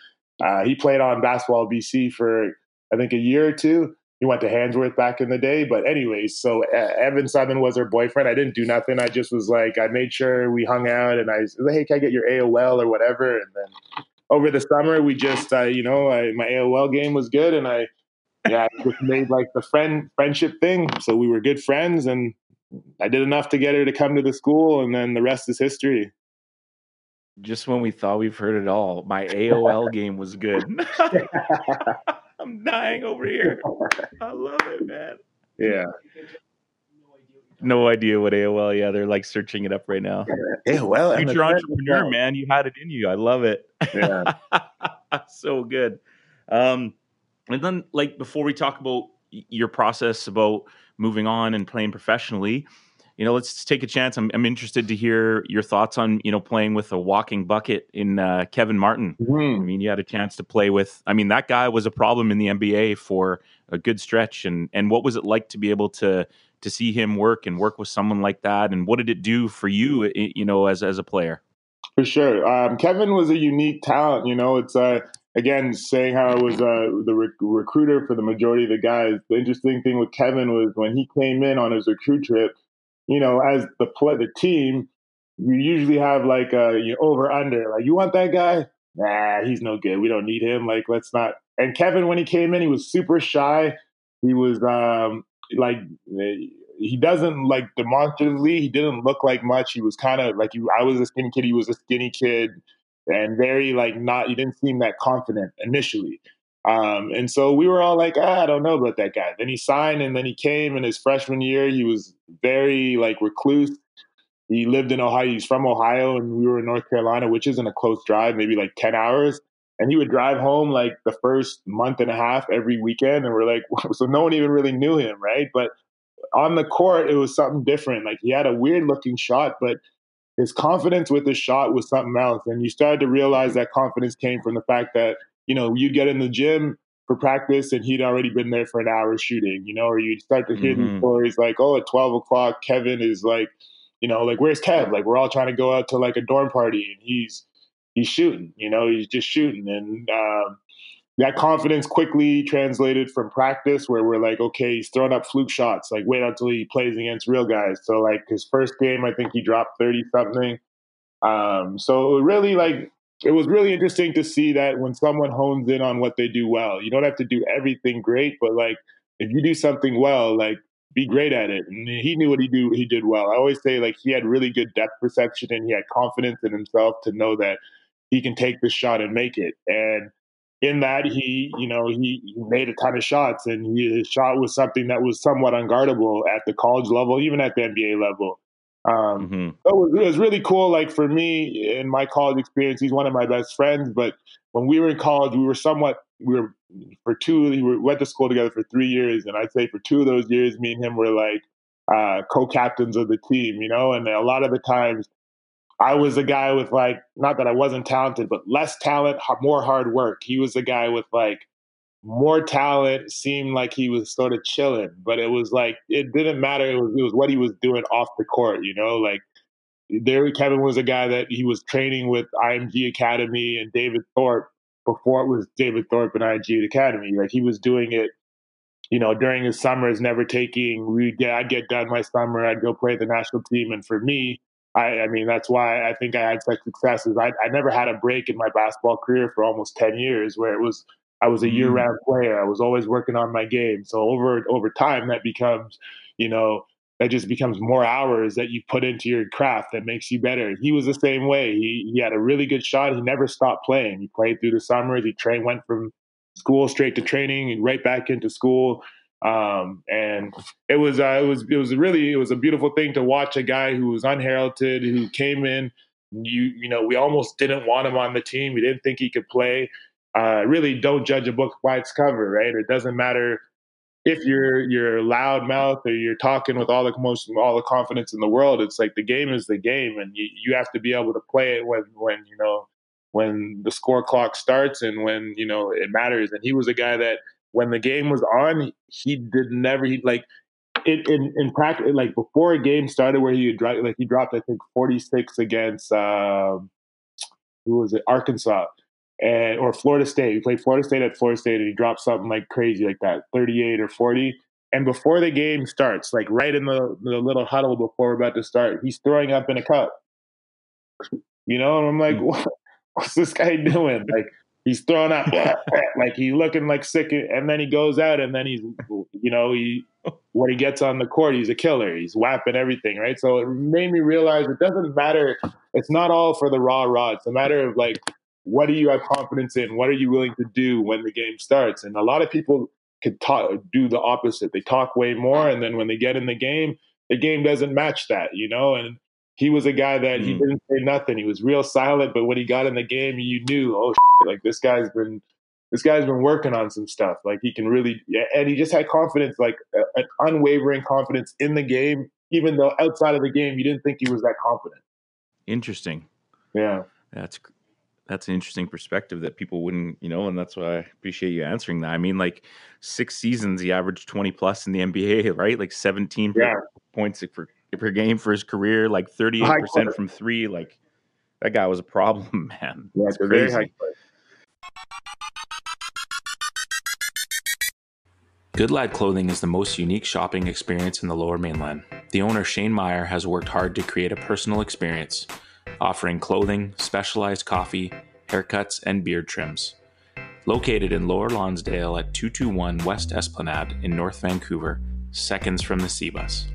Uh, he played on basketball BC for I think a year or two he went to Handsworth back in the day. But anyways, so uh, Evan Simon was her boyfriend. I didn't do nothing. I just was like, I made sure we hung out, and I was like, hey, can I get your AOL or whatever? And then over the summer, we just, uh, you know, I, my AOL game was good, and I, yeah, I just made like the friend friendship thing. So we were good friends, and I did enough to get her to come to the school, and then the rest is history. Just when we thought we've heard it all, my AOL game was good. I'm dying over here. I love it, man. Yeah. No idea what AOL. Yeah, they're like searching it up right now. AOL. Future entrepreneur, man. You had it in you. I love it. Yeah. so good. Um, and then, like, before we talk about your process about moving on and playing professionally, you know, let's take a chance. I'm, I'm interested to hear your thoughts on, you know, playing with a walking bucket in uh, Kevin Martin. Mm-hmm. I mean, you had a chance to play with. I mean, that guy was a problem in the NBA for a good stretch. And and what was it like to be able to to see him work and work with someone like that? And what did it do for you, you know, as as a player? For sure, um, Kevin was a unique talent. You know, it's uh, again saying how I was uh, the rec- recruiter for the majority of the guys. The interesting thing with Kevin was when he came in on his recruit trip you know, as the play, the team, you usually have like a you know, over under. Like, you want that guy? Nah, he's no good. We don't need him. Like, let's not. And Kevin, when he came in, he was super shy. He was um like he doesn't like demonstratively. He didn't look like much. He was kind of like you. I was a skinny kid. He was a skinny kid, and very like not. He didn't seem that confident initially. Um, and so we were all like, ah, I don't know about that guy. Then he signed and then he came in his freshman year. He was very like recluse. He lived in Ohio. He's from Ohio and we were in North Carolina, which isn't a close drive, maybe like 10 hours. And he would drive home like the first month and a half every weekend. And we're like, so no one even really knew him, right? But on the court, it was something different. Like he had a weird looking shot, but his confidence with his shot was something else. And you started to realize that confidence came from the fact that, you know, you'd get in the gym for practice and he'd already been there for an hour shooting, you know, or you'd start to hear mm-hmm. these stories like, oh, at 12 o'clock, Kevin is like, you know, like, where's Kev? Like, we're all trying to go out to like a dorm party and he's, he's shooting, you know, he's just shooting. And, um, that confidence quickly translated from practice where we're like, okay, he's throwing up fluke shots. Like, wait until he plays against real guys. So, like, his first game, I think he dropped 30 something. Um, so, really, like, it was really interesting to see that when someone hones in on what they do well, you don't have to do everything great, but like, if you do something well, like, be great at it. And he knew what he do. He did well. I always say like he had really good depth perception and he had confidence in himself to know that he can take the shot and make it. And in that he, you know, he, he made a ton of shots, and he, his shot was something that was somewhat unguardable at the college level, even at the NBA level. Um, mm-hmm. it, was, it was really cool. Like for me in my college experience, he's one of my best friends. But when we were in college, we were somewhat we were for two. We went to school together for three years, and I'd say for two of those years, me and him were like uh, co-captains of the team. You know, and a lot of the times I was a guy with like, not that I wasn't talented, but less talent, more hard work. He was a guy with like more talent, seemed like he was sort of chilling, but it was like, it didn't matter. It was, it was what he was doing off the court, you know, like there, Kevin was a guy that he was training with IMG Academy and David Thorpe before it was David Thorpe and IMG Academy. Like he was doing it you know, during his summers, never taking. We get, I'd get done my summer, I'd go play the national team, and for me, I, I mean, that's why I think I had such successes. I, I never had a break in my basketball career for almost 10 years where it was, I was a year round mm. player. I was always working on my game. So over, over time, that becomes, you know, that just becomes more hours that you put into your craft that makes you better. He was the same way. He, he had a really good shot. He never stopped playing. He played through the summers. He trained, went from school straight to training, and right back into school. Um, and it was uh, it was it was really it was a beautiful thing to watch a guy who was unheralded who came in. You you know we almost didn't want him on the team. We didn't think he could play. Uh, really, don't judge a book by its cover, right? It doesn't matter if you're you're loud mouth or you're talking with all the most all the confidence in the world. It's like the game is the game, and you, you have to be able to play it when when you know when the score clock starts and when you know it matters. And he was a guy that when the game was on, he did never he like in in practice like before a game started where he dropped like he dropped I think 46 against um, who was it Arkansas and or Florida State. He played Florida State at Florida State and he dropped something like crazy like that 38 or 40. And before the game starts, like right in the, the little huddle before we're about to start, he's throwing up in a cup. You know, and I'm like, mm. what, what's this guy doing? Like he's throwing up like he's looking like sick and then he goes out and then he's you know he when he gets on the court he's a killer he's whapping everything right so it made me realize it doesn't matter it's not all for the raw raw it's a matter of like what do you have confidence in what are you willing to do when the game starts and a lot of people could talk do the opposite they talk way more and then when they get in the game the game doesn't match that you know and he was a guy that mm. he didn't say nothing. He was real silent, but when he got in the game, you knew, oh, shit, like this guy's been this guy's been working on some stuff. Like he can really, and he just had confidence, like an unwavering confidence in the game, even though outside of the game, you didn't think he was that confident. Interesting. Yeah, that's that's an interesting perspective that people wouldn't, you know, and that's why I appreciate you answering that. I mean, like six seasons, he averaged twenty plus in the NBA, right? Like seventeen yeah. points for per game for his career, like 38% from three. Like that guy was a problem, man. Yeah, it's crazy. Goodlad Clothing is the most unique shopping experience in the lower mainland. The owner, Shane Meyer, has worked hard to create a personal experience, offering clothing, specialized coffee, haircuts, and beard trims. Located in Lower Lonsdale at 221 West Esplanade in North Vancouver, seconds from the C bus.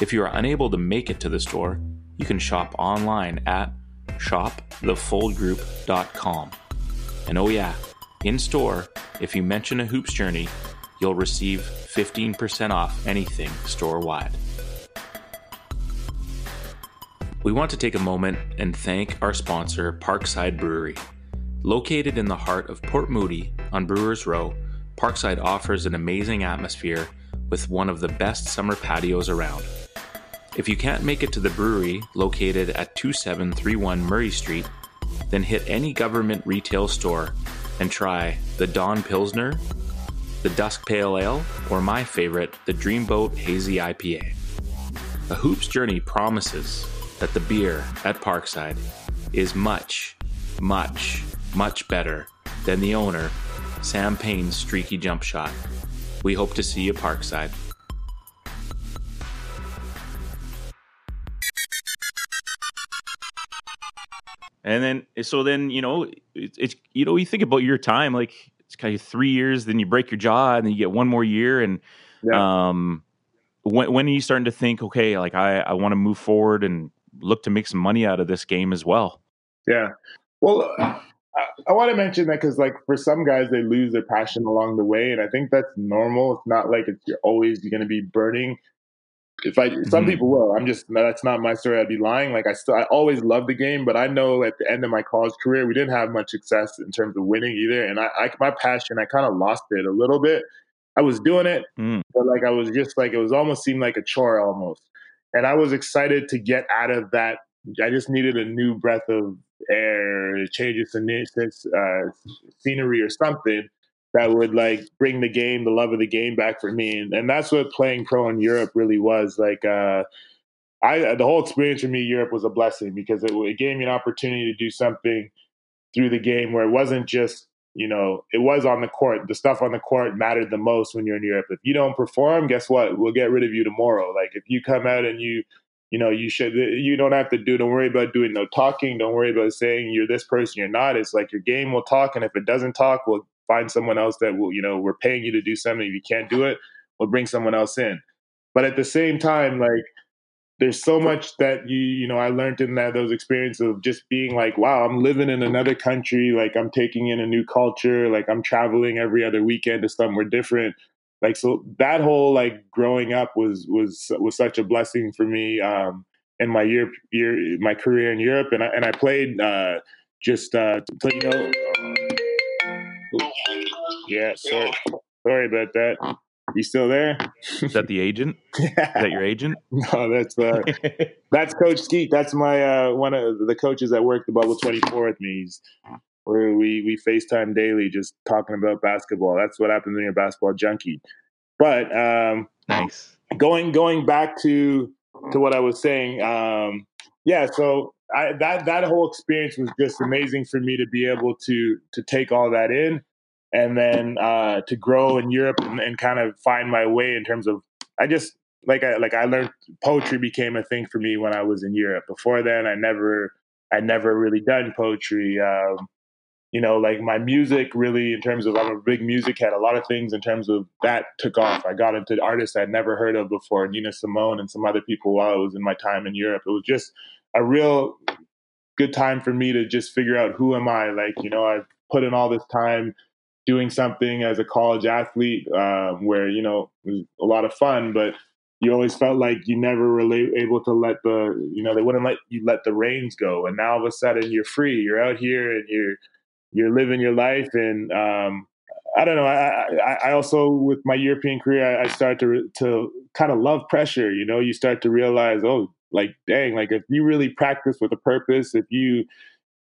If you are unable to make it to the store, you can shop online at shopthefoldgroup.com. And oh, yeah, In store, if you mention a Hoops Journey, you'll receive 15% off anything store wide. We want to take a moment and thank our sponsor, Parkside Brewery. Located in the heart of Port Moody on Brewers Row, Parkside offers an amazing atmosphere with one of the best summer patios around. If you can't make it to the brewery located at 2731 Murray Street, then hit any government retail store and try the Dawn Pilsner, the Dusk Pale Ale, or my favorite, the Dreamboat Hazy IPA. A Hoops Journey promises that the beer at Parkside is much, much, much better than the owner, Sam Payne's streaky jump shot. We hope to see you Parkside. And then, so then, you know, it's, it's, you know, you think about your time, like it's kind of three years, then you break your jaw, and then you get one more year. And yeah. um, when, when are you starting to think, okay, like I, I want to move forward and look to make some money out of this game as well? Yeah. Well, I, I want to mention that because, like, for some guys, they lose their passion along the way, and I think that's normal. It's not like it's you're always going to be burning if I some mm-hmm. people will. I'm just that's not my story. I'd be lying. Like I still I always loved the game, but I know at the end of my college career we didn't have much success in terms of winning either. And I, I my passion I kind of lost it a little bit. I was doing it, mm. but like I was just like it was almost seemed like a chore almost. And I was excited to get out of that. I just needed a new breath of air, change of uh, scenery or something that would like bring the game, the love of the game back for me. And, and that's what playing pro in Europe really was. Like, uh, I, the whole experience for me, Europe was a blessing because it, it gave me an opportunity to do something through the game where it wasn't just, you know, it was on the court. The stuff on the court mattered the most when you're in Europe. If you don't perform, guess what? We'll get rid of you tomorrow. Like if you come out and you, you know, you should, you don't have to do, don't worry about doing no talking. Don't worry about saying you're this person, you're not. It's like your game will talk. And if it doesn't talk, we'll find someone else that will, you know, we're paying you to do something. If you can't do it, we'll bring someone else in. But at the same time, like there's so much that you you know I learned in that those experiences of just being like, wow, I'm living in another country, like I'm taking in a new culture, like I'm traveling every other weekend to somewhere different. Like so that whole like growing up was was was such a blessing for me um in my year year my career in Europe and I and I played uh just uh you know yeah, sorry, sorry about that. You still there? Is that the agent? Is that your agent? No, that's uh, that's Coach Skeet. That's my uh, one of the coaches that work the Bubble Twenty Four with me. He's, where we we FaceTime daily, just talking about basketball. That's what happens when you're a basketball junkie. But um, nice. Going going back to to what I was saying. Um, yeah, so I, that that whole experience was just amazing for me to be able to to take all that in and then uh, to grow in Europe and, and, kind of find my way in terms of I just like I like I learned poetry became a thing for me when I was in Europe. Before then, I never I never really done poetry. Um, you know, like my music really in terms of I'm a big music head. A lot of things in terms of that took off. I got into artists I'd never heard of before, Nina Simone and some other people while I was in my time in Europe. It was just a real good time for me to just figure out who am I. Like you know, I've put in all this time doing something as a college athlete um, where you know it was a lot of fun, but you always felt like you never really able to let the you know they wouldn't let you let the reins go, and now all of a sudden you're free. You're out here and you're you're living your life, and um, I don't know. I, I, I also with my European career, I, I started to to kind of love pressure. You know, you start to realize, oh, like dang, like if you really practice with a purpose, if you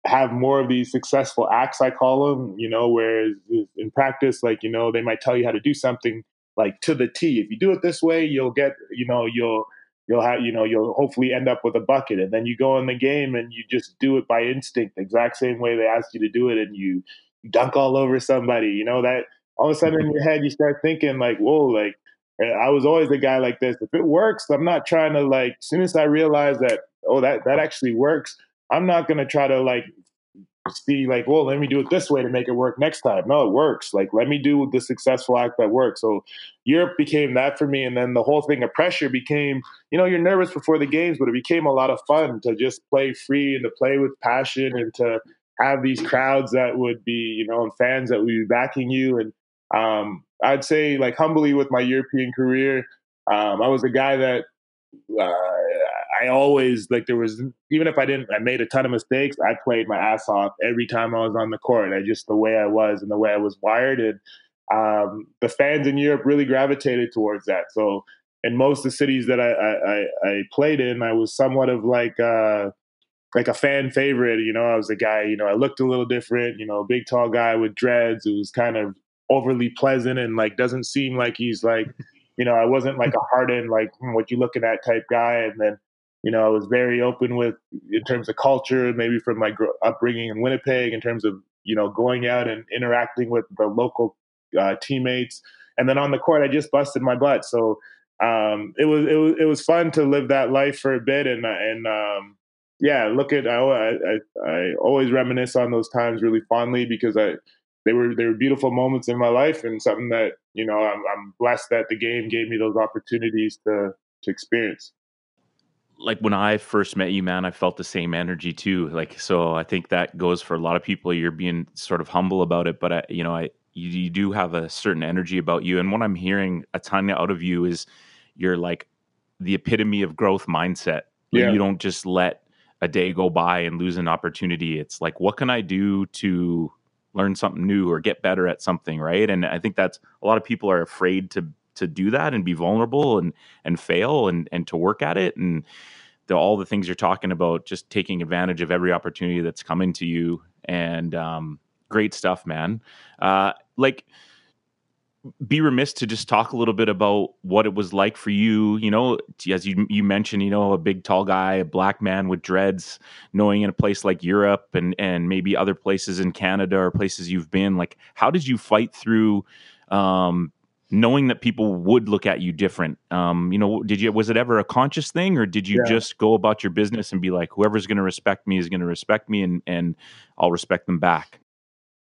have more of these successful acts, I call them, you know, whereas in practice, like, you know, they might tell you how to do something like to the T. If you do it this way, you'll get, you know, you'll, you'll have, you know, you'll hopefully end up with a bucket. And then you go in the game and you just do it by instinct, the exact same way they asked you to do it. And you dunk all over somebody, you know, that all of a sudden in your head, you start thinking like, whoa, like, eh, I was always a guy like this. If it works, I'm not trying to like, as soon as I realize that, oh, that, that actually works, I'm not going to try to like see like, well, let me do it this way to make it work next time. No, it works. Like, let me do the successful act that works. So Europe became that for me. And then the whole thing of pressure became, you know, you're nervous before the games, but it became a lot of fun to just play free and to play with passion and to have these crowds that would be, you know, and fans that would be backing you. And um, I'd say, like, humbly with my European career, um, I was a guy that uh, I always like. There was even if I didn't, I made a ton of mistakes. I played my ass off every time I was on the court. I just the way I was and the way I was wired, and um, the fans in Europe really gravitated towards that. So in most of the cities that I, I, I played in, I was somewhat of like uh, like a fan favorite. You know, I was a guy. You know, I looked a little different. You know, big tall guy with dreads who was kind of overly pleasant and like doesn't seem like he's like. You know, I wasn't like a hardened like hmm, what you looking at type guy, and then you know, I was very open with in terms of culture, maybe from my upbringing in Winnipeg, in terms of you know going out and interacting with the local uh, teammates. And then on the court, I just busted my butt. So um, it was it was it was fun to live that life for a bit. And and um, yeah, look at I, I I always reminisce on those times really fondly because I they were they were beautiful moments in my life and something that you know I'm, I'm blessed that the game gave me those opportunities to to experience like when I first met you, man, I felt the same energy too. Like, so I think that goes for a lot of people. You're being sort of humble about it, but I, you know, I, you, you do have a certain energy about you. And what I'm hearing a ton out of you is you're like the epitome of growth mindset. Yeah. You don't just let a day go by and lose an opportunity. It's like, what can I do to learn something new or get better at something, right? And I think that's a lot of people are afraid to to do that and be vulnerable and and fail and and to work at it. And the, all the things you're talking about just taking advantage of every opportunity that's coming to you. And um, great stuff man. Uh, like be remiss to just talk a little bit about what it was like for you you know as you you mentioned you know a big tall guy a black man with dreads knowing in a place like Europe and and maybe other places in Canada or places you've been. Like how did you fight through um, knowing that people would look at you different. Um, you know did you was it ever a conscious thing or did you yeah. just go about your business and be like whoever's going to respect me is going to respect me and and i'll respect them back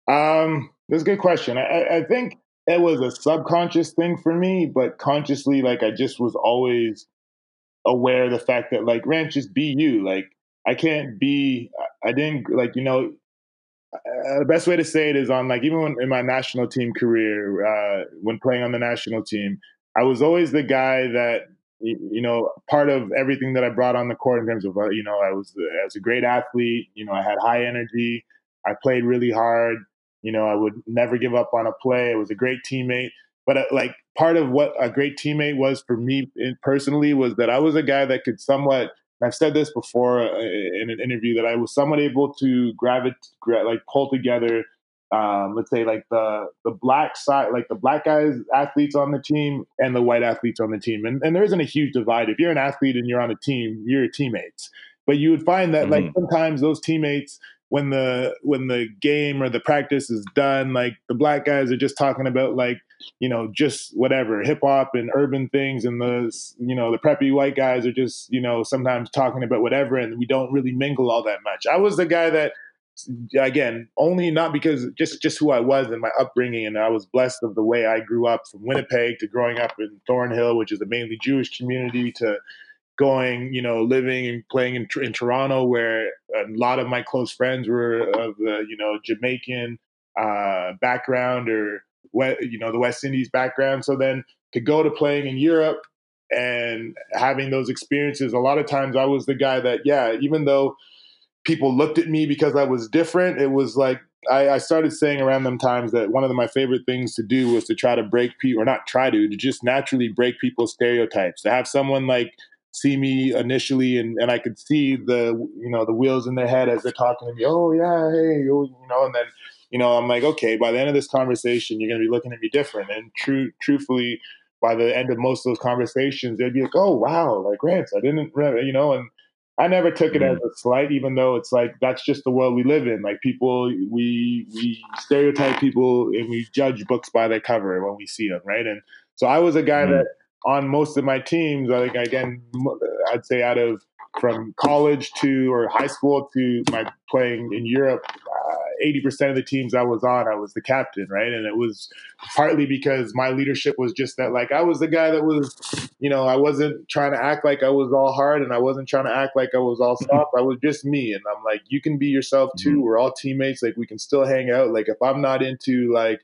um that's a good question. I, I think it was a subconscious thing for me but consciously like i just was always aware of the fact that like Rance just be you. Like i can't be i didn't like you know uh, the best way to say it is on like even when, in my national team career uh, when playing on the national team i was always the guy that you know part of everything that i brought on the court in terms of uh, you know i was uh, as a great athlete you know i had high energy i played really hard you know i would never give up on a play i was a great teammate but uh, like part of what a great teammate was for me personally was that i was a guy that could somewhat I've said this before uh, in an interview that I was somewhat able to gravitate, like pull together, um, let's say like the the black side, like the black guys athletes on the team and the white athletes on the team, and and there isn't a huge divide. If you're an athlete and you're on a team, you're teammates. But you would find that mm-hmm. like sometimes those teammates when the when the game or the practice is done, like the black guys are just talking about like you know, just whatever hip hop and urban things, and the you know the preppy white guys are just you know sometimes talking about whatever, and we don't really mingle all that much. I was the guy that again only not because just just who I was and my upbringing, and I was blessed of the way I grew up from Winnipeg to growing up in Thornhill, which is a mainly Jewish community, to going, you know, living and playing in, in Toronto, where a lot of my close friends were of the, you know, Jamaican uh, background or you know the West Indies background. So then to go to playing in Europe and having those experiences, a lot of times I was the guy that yeah, even though people looked at me because I was different, it was like I, I started saying around them times that one of the, my favorite things to do was to try to break people, or not try to, to just naturally break people's stereotypes. To have someone like see me initially and, and I could see the you know the wheels in their head as they're talking to me. Oh yeah, hey, you know, and then you know, I'm like, okay, by the end of this conversation, you're going to be looking at me different. And true, truthfully, by the end of most of those conversations, they'd be like, oh, wow, like Rance, I didn't, you know, and I never took it mm-hmm. as a slight, even though it's like, that's just the world we live in. Like people, we, we stereotype people and we judge books by their cover when we see them. Right. And so I was a guy mm-hmm. that on most of my teams, I think again, I'd say out of from college to or high school to my playing in Europe, 80% of the teams I was on, I was the captain, right? And it was partly because my leadership was just that, like, I was the guy that was, you know, I wasn't trying to act like I was all hard and I wasn't trying to act like I was all soft. I was just me. And I'm like, you can be yourself too. Mm-hmm. We're all teammates. Like, we can still hang out. Like, if I'm not into, like,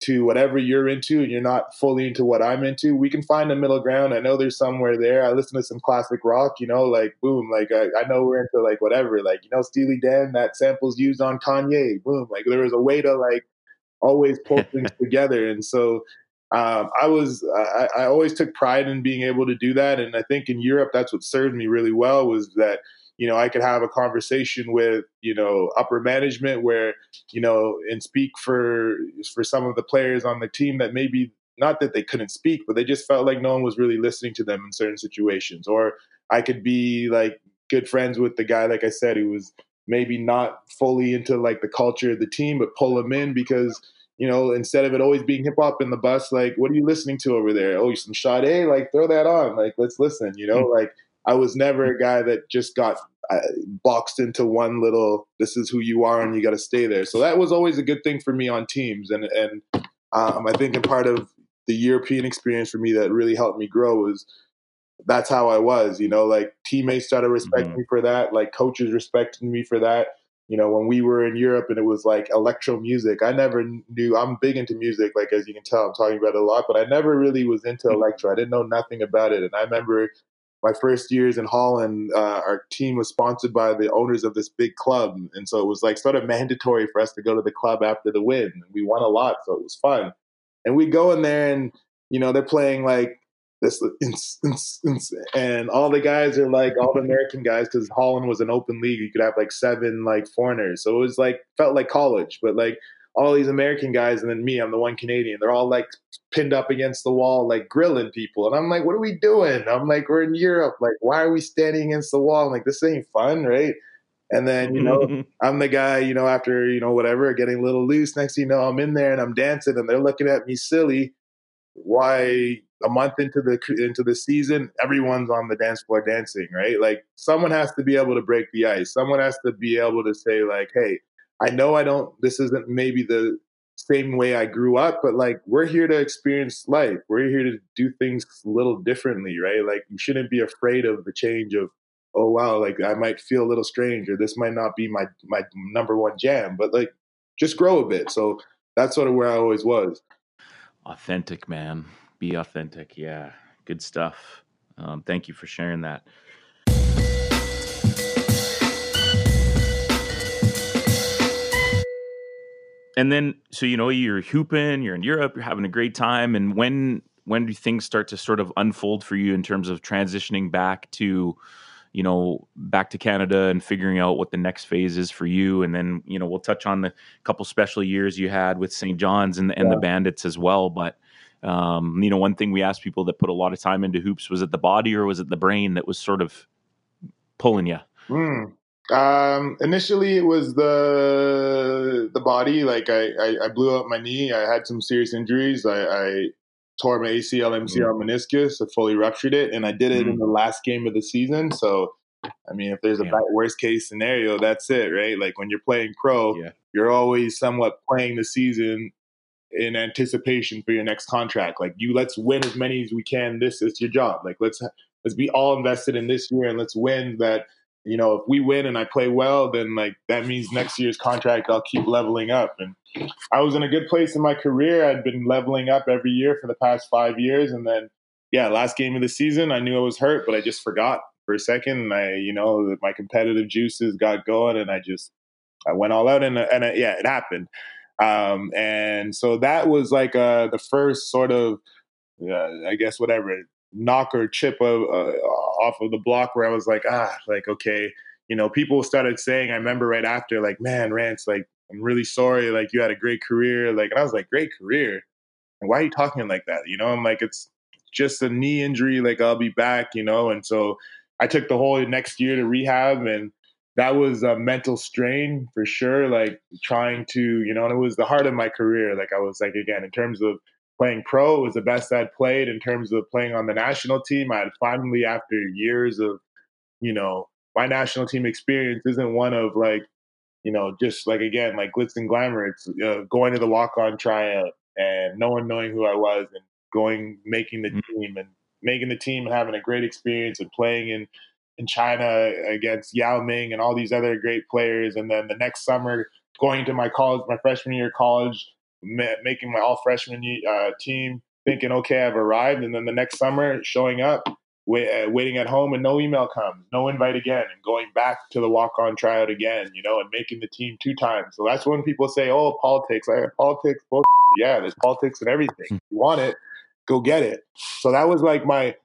to whatever you're into and you're not fully into what I'm into, we can find a middle ground. I know there's somewhere there. I listen to some classic rock, you know, like boom, like I, I know we're into like whatever, like, you know, Steely Dan, that sample's used on Kanye, boom. Like there was a way to like always pull things together. And so um, I was, I, I always took pride in being able to do that. And I think in Europe, that's what served me really well was that you know, I could have a conversation with, you know, upper management where, you know, and speak for for some of the players on the team that maybe not that they couldn't speak, but they just felt like no one was really listening to them in certain situations. Or I could be like good friends with the guy, like I said, who was maybe not fully into like the culture of the team, but pull him in because you know, instead of it always being hip hop in the bus, like, what are you listening to over there? Oh, you some Sade, like, throw that on, like, let's listen, you know, mm. like, I was never a guy that just got uh, boxed into one little. This is who you are, and you got to stay there. So that was always a good thing for me on teams, and and um, I think a part of the European experience for me that really helped me grow was that's how I was. You know, like teammates started respecting mm-hmm. me for that, like coaches respected me for that. You know, when we were in Europe and it was like electro music, I never knew. I'm big into music, like as you can tell, I'm talking about it a lot, but I never really was into mm-hmm. electro. I didn't know nothing about it, and I remember my first years in Holland, uh, our team was sponsored by the owners of this big club, and so it was like sort of mandatory for us to go to the club after the win. We won a lot, so it was fun. And we go in there, and you know they're playing like this, and all the guys are like all the American guys because Holland was an open league. You could have like seven like foreigners, so it was like felt like college, but like all these American guys, and then me, I'm the one Canadian. They're all like pinned up against the wall, like grilling people. And I'm like, what are we doing? I'm like, we're in Europe. Like, why are we standing against the wall? I'm like, this ain't fun, right? And then, you know, I'm the guy, you know, after, you know, whatever, getting a little loose. Next thing you know, I'm in there and I'm dancing and they're looking at me silly. Why a month into the into the season, everyone's on the dance floor dancing, right? Like someone has to be able to break the ice. Someone has to be able to say, like, hey, I know I don't, this isn't maybe the same way I grew up, but like we're here to experience life. We're here to do things a little differently, right? Like you shouldn't be afraid of the change of, oh wow, like I might feel a little strange or this might not be my my number one jam, but like just grow a bit. So that's sort of where I always was. Authentic, man. Be authentic. Yeah. Good stuff. Um, thank you for sharing that. And then so you know you're hooping, you're in Europe, you're having a great time, and when when do things start to sort of unfold for you in terms of transitioning back to you know back to Canada and figuring out what the next phase is for you, and then you know we'll touch on the couple special years you had with St. John's and, and yeah. the Bandits as well, but. Um, you know, one thing we asked people that put a lot of time into hoops was it the body or was it the brain that was sort of pulling you? Mm. Um, initially, it was the the body. Like I, I, I, blew up my knee. I had some serious injuries. I, I tore my ACL, MCL, mm-hmm. meniscus. I fully ruptured it, and I did it mm-hmm. in the last game of the season. So, I mean, if there's a worst case scenario, that's it, right? Like when you're playing pro, yeah. you're always somewhat playing the season in anticipation for your next contract. Like you, let's win as many as we can. This is your job. Like let's let's be all invested in this year and let's win that you know, if we win and I play well, then like that means next year's contract I'll keep leveling up. And I was in a good place in my career. I'd been leveling up every year for the past five years, and then yeah, last game of the season, I knew I was hurt, but I just forgot for a second. And I, you know, my competitive juices got going, and I just I went all out, and and yeah, it happened. Um, and so that was like uh, the first sort of, uh, I guess, whatever knock or chip of, uh, off of the block where I was like, ah, like, okay, you know, people started saying, I remember right after, like, man, Rance, like, I'm really sorry. Like, you had a great career. Like, and I was like, great career. And why are you talking like that? You know, I'm like, it's just a knee injury. Like, I'll be back, you know? And so I took the whole next year to rehab and that was a mental strain for sure. Like, trying to, you know, and it was the heart of my career. Like, I was like, again, in terms of, playing pro. It was the best I'd played in terms of playing on the national team. I had finally, after years of, you know, my national team experience isn't one of like you know, just like again, like glitz and glamour. It's uh, going to the walk on tryout and no one knowing who I was and going, making the mm-hmm. team and making the team and having a great experience and playing in in China against Yao Ming and all these other great players. And then the next summer, going to my college, my freshman year of college, making my all freshman uh, team, thinking, okay, I've arrived. And then the next summer, showing up, wait, uh, waiting at home, and no email comes, no invite again, and going back to the walk on tryout again, you know, and making the team two times. So that's when people say, oh, politics. I politics, bullshit. yeah, there's politics and everything. Hmm. you want it, go get it. So that was like my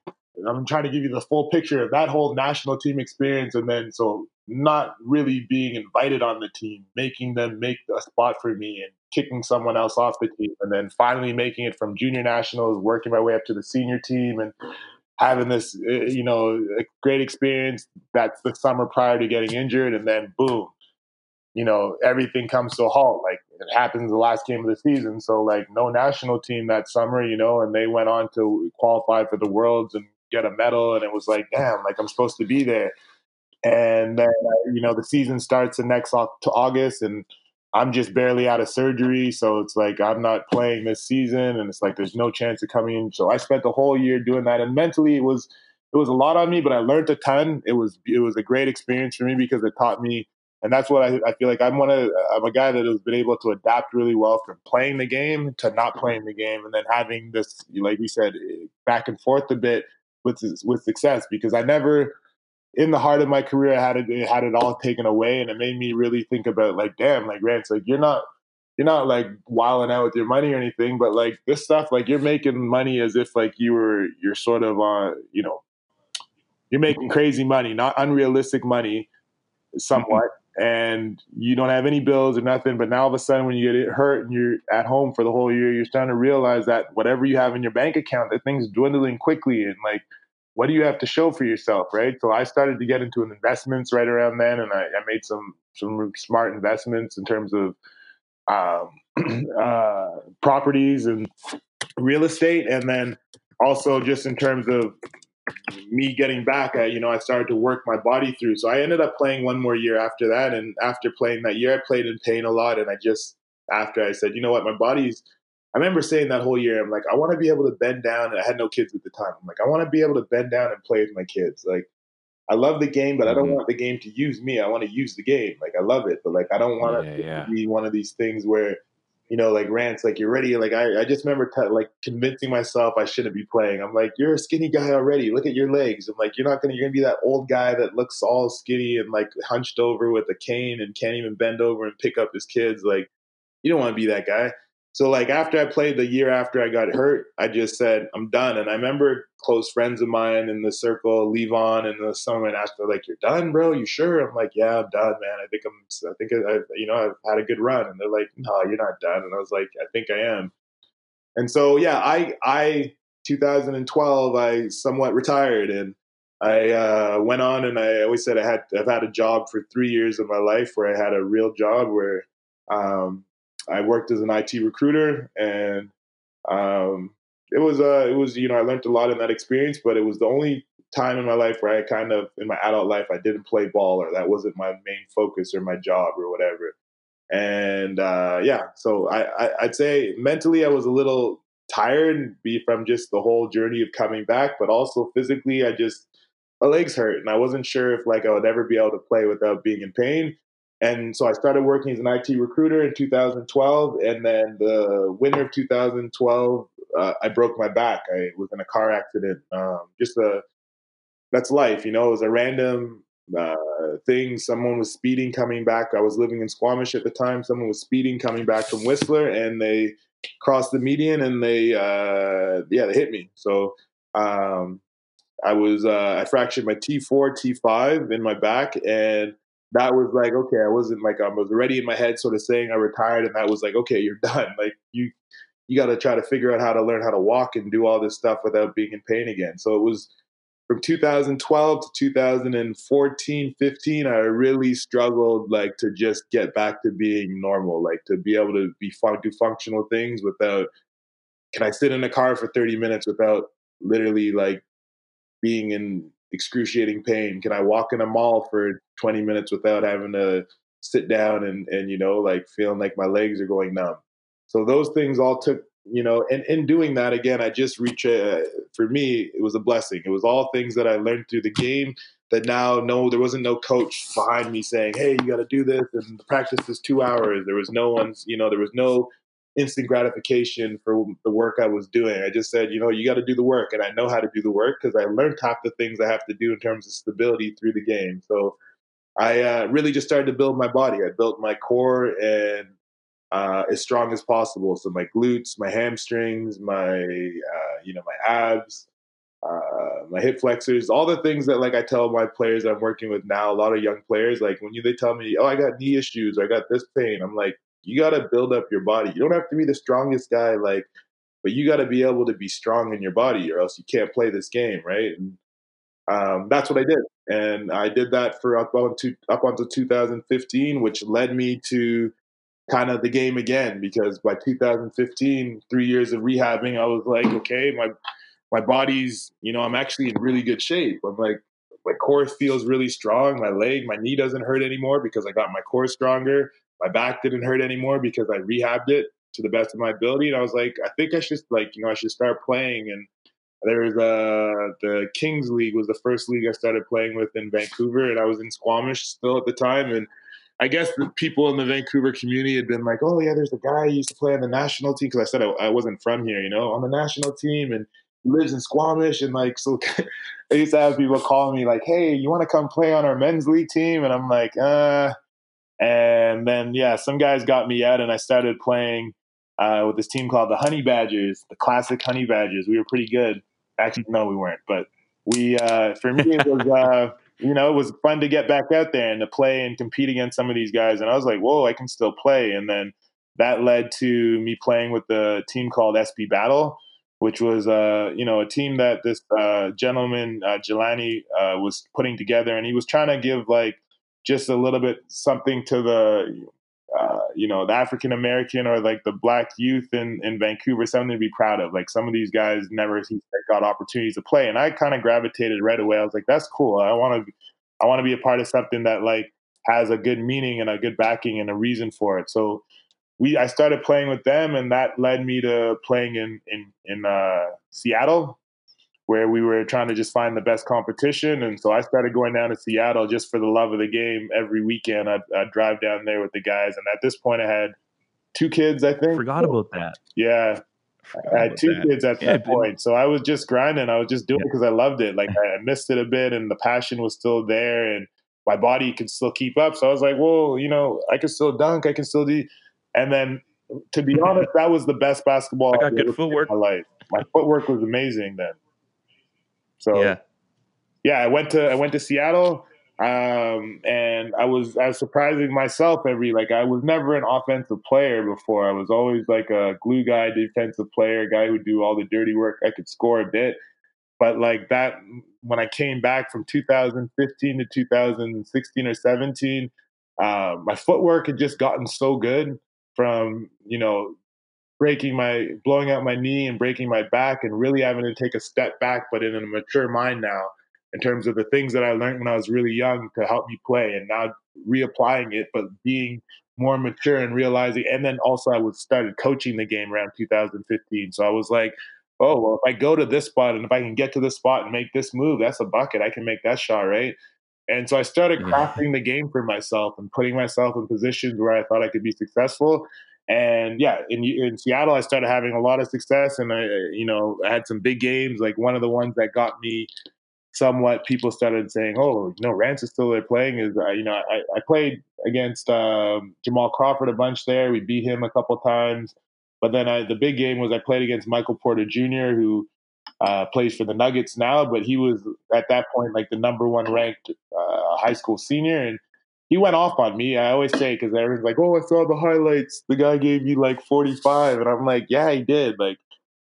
I'm trying to give you the full picture of that whole national team experience, and then so not really being invited on the team, making them make a spot for me, and kicking someone else off the team, and then finally making it from junior nationals, working my way up to the senior team, and having this, eh, you know, great experience. That's the summer prior to getting injured, and then boom, you know, everything comes to a halt. Like it happens the last game of the season. So like no national team that summer, you know, and they went on to qualify for the worlds and get a medal, and it was like, damn, like I'm supposed to be there. And then uh, you know the season starts the next to August, and I'm just barely out of surgery, so it's like I'm not playing this season, and it's like there's no chance of coming in. So I spent the whole year doing that, and mentally it was it was a lot on me, but I learned a ton. It was it was a great experience for me because it taught me and that's what I, I, feel like I'm one of I'm a guy that has been able to adapt really well from playing the game to not playing the game, and then having this, like we said, back and forth a bit with with success because I never in the heart of my career I had it had it all taken away and it made me really think about like damn like Rance like you're not you're not like wilding out with your money or anything but like this stuff like you're making money as if like you were you're sort of on uh, you know you're making crazy money not unrealistic money somewhat and you don't have any bills or nothing. But now all of a sudden, when you get hurt and you're at home for the whole year, you're starting to realize that whatever you have in your bank account, that thing's dwindling quickly. And like, what do you have to show for yourself, right? So I started to get into investments right around then, and I, I made some some smart investments in terms of um, uh, properties and real estate, and then also just in terms of me getting back, I, you know, I started to work my body through. So I ended up playing one more year after that. And after playing that year, I played in pain a lot. And I just, after I said, you know what, my body's, I remember saying that whole year, I'm like, I want to be able to bend down. And I had no kids at the time. I'm like, I want to be able to bend down and play with my kids. Like, I love the game, but I don't mm-hmm. want the game to use me. I want to use the game. Like, I love it, but like, I don't want yeah, it to yeah. be one of these things where you know, like Rance, like you're ready. Like I, I just remember t- like convincing myself I shouldn't be playing. I'm like, you're a skinny guy already. Look at your legs. I'm like, you're not gonna, you're gonna be that old guy that looks all skinny and like hunched over with a cane and can't even bend over and pick up his kids. Like, you don't want to be that guy. So like after I played the year after I got hurt, I just said I'm done. And I remember close friends of mine in the circle, Levon and the summer asked me like, "You're done, bro? You sure?" I'm like, "Yeah, I'm done, man. I think I'm. I think I, you know, I've had a good run." And they're like, "No, you're not done." And I was like, "I think I am." And so yeah, I I 2012 I somewhat retired and I uh, went on and I always said I had I've had a job for three years of my life where I had a real job where um, I worked as an IT recruiter, and um, it was uh, it was you know I learned a lot in that experience, but it was the only time in my life where I kind of in my adult life I didn't play ball or that wasn't my main focus or my job or whatever. And uh, yeah, so I, I I'd say mentally I was a little tired be from just the whole journey of coming back, but also physically I just my legs hurt and I wasn't sure if like I would ever be able to play without being in pain. And so I started working as an IT recruiter in 2012. And then the winter of 2012, uh, I broke my back. I was in a car accident. Um, just a, that's life, you know, it was a random uh, thing. Someone was speeding coming back. I was living in Squamish at the time. Someone was speeding coming back from Whistler and they crossed the median and they, uh, yeah, they hit me. So, um, I was, uh, I fractured my T4, T5 in my back and that was like okay i wasn't like i was already in my head sort of saying i retired and that was like okay you're done like you you got to try to figure out how to learn how to walk and do all this stuff without being in pain again so it was from 2012 to 2014 15 i really struggled like to just get back to being normal like to be able to be fun do functional things without can i sit in a car for 30 minutes without literally like being in excruciating pain? Can I walk in a mall for 20 minutes without having to sit down and and you know like feeling like my legs are going numb. So those things all took you know, and in doing that again, I just reach uh, for me, it was a blessing. It was all things that I learned through the game that now no, there wasn't no coach behind me saying, "Hey, you got to do this," and practice is two hours. There was no one's, you know, there was no instant gratification for the work I was doing. I just said, you know, you got to do the work, and I know how to do the work because I learned half the things I have to do in terms of stability through the game. So I uh, really just started to build my body. I built my core and uh, as strong as possible. So my glutes, my hamstrings, my uh, you know my abs, uh, my hip flexors, all the things that like I tell my players I'm working with now. A lot of young players, like when you they tell me, "Oh, I got knee issues," "I got this pain," I'm like, you got to build up your body. You don't have to be the strongest guy, like, but you got to be able to be strong in your body, or else you can't play this game, right? And um, that's what I did, and I did that for up until up until 2015, which led me to kind of the game again because by 2015, three years of rehabbing, I was like, okay, my my body's, you know, I'm actually in really good shape. I'm like, my core feels really strong. My leg, my knee doesn't hurt anymore because I got my core stronger. My back didn't hurt anymore because I rehabbed it to the best of my ability. And I was like, I think I should like, you know, I should start playing. And there's uh the Kings League was the first league I started playing with in Vancouver, and I was in Squamish still at the time, and I guess the people in the Vancouver community had been like, "Oh yeah, there's a guy who used to play on the national team." Because I said I, I, wasn't from here, you know, on the national team, and he lives in Squamish, and like so, I used to have people call me like, "Hey, you want to come play on our men's league team?" And I'm like, "Uh." And then yeah, some guys got me out, and I started playing uh, with this team called the Honey Badgers, the classic Honey Badgers. We were pretty good. Actually, no, we weren't, but we uh, for me it was. Uh, you know, it was fun to get back out there and to play and compete against some of these guys. And I was like, whoa, I can still play. And then that led to me playing with the team called SB Battle, which was, uh, you know, a team that this uh, gentleman, uh, Jelani, uh, was putting together. And he was trying to give like just a little bit something to the uh, you know, the African American or like the black youth in, in Vancouver, something to be proud of. Like some of these guys never got opportunities to play. And I kind of gravitated right away. I was like, that's cool. I want to, I want to be a part of something that like has a good meaning and a good backing and a reason for it. So we, I started playing with them and that led me to playing in, in, in uh, Seattle where we were trying to just find the best competition. And so I started going down to Seattle just for the love of the game. Every weekend, I'd, I'd drive down there with the guys. And at this point, I had two kids, I think. Forgot about that. Yeah. I had two that. kids at yeah, that point. So I was just grinding. I was just doing yeah. it because I loved it. Like I missed it a bit and the passion was still there and my body could still keep up. So I was like, well, you know, I can still dunk. I can still do. And then to be honest, that was the best basketball I got good footwork. In my life. My footwork was amazing then. So yeah, yeah. I went to I went to Seattle, um, and I was I was surprising myself every like I was never an offensive player before. I was always like a glue guy, defensive player, guy who do all the dirty work. I could score a bit, but like that when I came back from 2015 to 2016 or 17, uh, my footwork had just gotten so good from you know breaking my blowing out my knee and breaking my back and really having to take a step back but in a mature mind now in terms of the things that I learned when I was really young to help me play and now reapplying it but being more mature and realizing and then also I was started coaching the game around 2015 so I was like oh well if I go to this spot and if I can get to this spot and make this move that's a bucket. I can make that shot right? And so I started crafting the game for myself and putting myself in positions where I thought I could be successful and yeah, in in Seattle, I started having a lot of success, and I, you know, I had some big games. Like one of the ones that got me somewhat, people started saying, "Oh, know, Rance is still there playing." Is uh, you know, I, I played against um, Jamal Crawford a bunch there. We beat him a couple times, but then I, the big game was I played against Michael Porter Jr., who uh, plays for the Nuggets now, but he was at that point like the number one ranked uh, high school senior, and he went off on me. I always say because everyone's like, "Oh, I saw the highlights. The guy gave you like 45," and I'm like, "Yeah, he did. Like,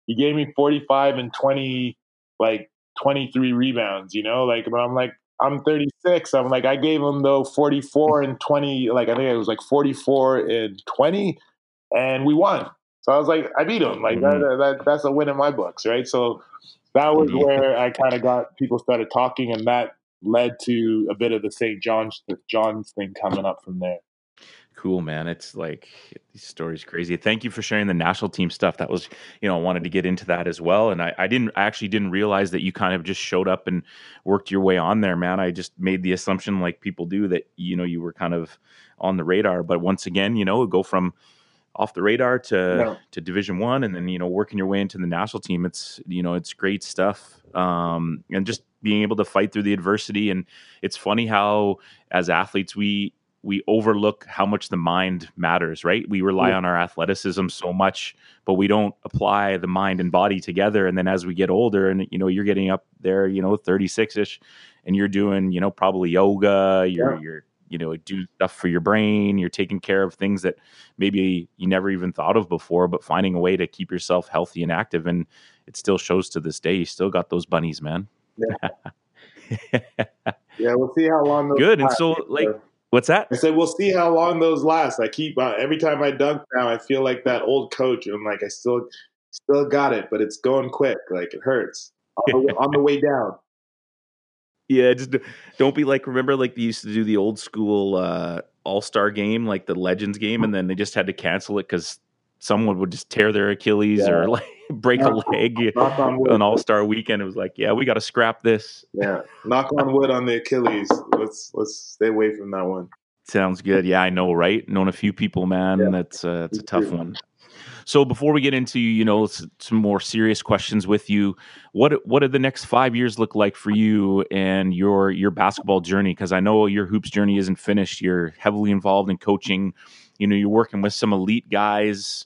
he gave me 45 and 20, like 23 rebounds. You know, like, but I'm like, I'm 36. I'm like, I gave him though 44 and 20. Like, I think it was like 44 and 20, and we won. So I was like, I beat him. Like mm-hmm. that, that, that's a win in my books, right? So that was where I kind of got people started talking, and that led to a bit of the St. John's John's thing coming up from there. Cool, man. It's like these stories crazy. Thank you for sharing the national team stuff. That was, you know, I wanted to get into that as well. And I, I didn't I actually didn't realize that you kind of just showed up and worked your way on there, man. I just made the assumption, like people do, that you know you were kind of on the radar. But once again, you know, go from off the radar to no. to Division One, and then you know working your way into the national team. It's you know it's great stuff, um, and just being able to fight through the adversity. And it's funny how as athletes we we overlook how much the mind matters, right? We rely yeah. on our athleticism so much, but we don't apply the mind and body together. And then as we get older, and you know, you're getting up there, you know, 36 ish, and you're doing, you know, probably yoga, you're yeah. you're you know do stuff for your brain you're taking care of things that maybe you never even thought of before but finding a way to keep yourself healthy and active and it still shows to this day you still got those bunnies man. Yeah, yeah we'll see how long those good and so like what's that? I said we'll see how long those last. I keep uh, every time i dunk now i feel like that old coach i'm like i still still got it but it's going quick like it hurts. On the, on the way down yeah, just don't be like remember like they used to do the old school uh all star game, like the Legends game, and then they just had to cancel it because someone would just tear their Achilles yeah. or like break knock, a leg on all star weekend. It was like, yeah, we got to scrap this. Yeah, knock on wood on the Achilles. Let's let's stay away from that one. Sounds good. Yeah, I know, right? Known a few people, man. Yeah. That's uh, that's a tough one. So before we get into you know some more serious questions with you, what what do the next five years look like for you and your your basketball journey? Because I know your hoops journey isn't finished. You're heavily involved in coaching. You know, you're working with some elite guys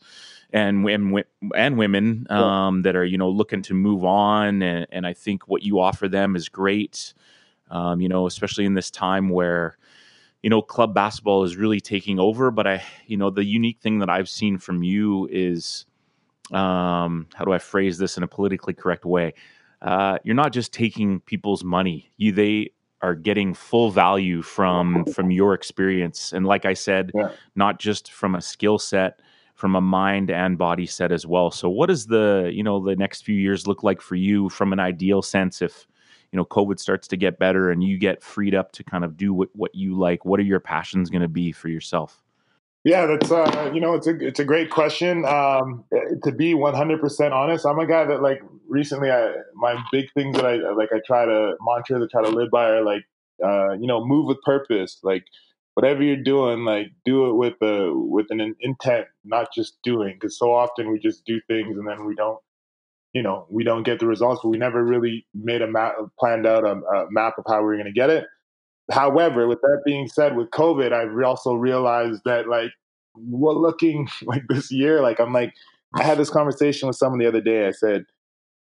and and, and women um, that are you know looking to move on, and, and I think what you offer them is great. Um, you know, especially in this time where you know, club basketball is really taking over. But I, you know, the unique thing that I've seen from you is, um, how do I phrase this in a politically correct way? Uh, you're not just taking people's money. You they are getting full value from from your experience, and like I said, yeah. not just from a skill set, from a mind and body set as well. So, what does the you know the next few years look like for you from an ideal sense? If you know covid starts to get better and you get freed up to kind of do what, what you like what are your passions going to be for yourself? Yeah that's uh you know it's a it's a great question. Um to be 100% honest i'm a guy that like recently i my big things that i like i try to mantra to try to live by are like uh you know move with purpose. Like whatever you're doing like do it with a with an intent not just doing because so often we just do things and then we don't you know, we don't get the results, but we never really made a map, planned out a, a map of how we were going to get it. However, with that being said, with COVID, I also realized that like we're looking like this year, like I'm like, I had this conversation with someone the other day. I said,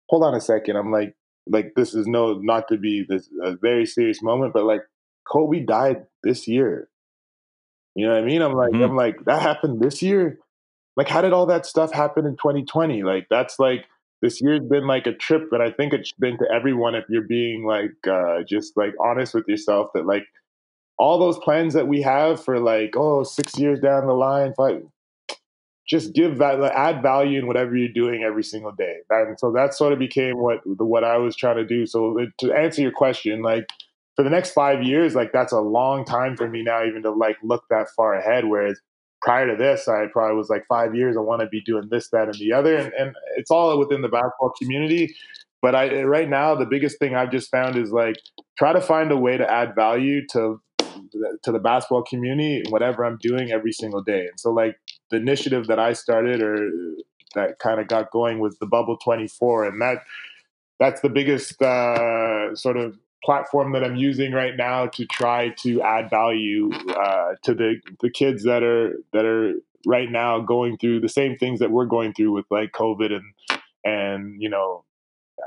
hold on a second. I'm like, like this is no, not to be this a very serious moment, but like Kobe died this year. You know what I mean? I'm like, mm-hmm. I'm like, that happened this year. Like, how did all that stuff happen in 2020? Like, that's like, this year's been like a trip but i think it's been to everyone if you're being like uh just like honest with yourself that like all those plans that we have for like oh six years down the line five just give that add value in whatever you're doing every single day. And so that sort of became what what i was trying to do. So to answer your question like for the next five years like that's a long time for me now even to like look that far ahead whereas prior to this, I probably was like five years. I want to be doing this, that, and the other, and, and it's all within the basketball community. But I right now, the biggest thing I've just found is like try to find a way to add value to to the basketball community whatever I'm doing every single day. And so, like the initiative that I started or that kind of got going was the Bubble 24, and that that's the biggest uh, sort of platform that I'm using right now to try to add value uh, to the the kids that are that are right now going through the same things that we're going through with like COVID and and you know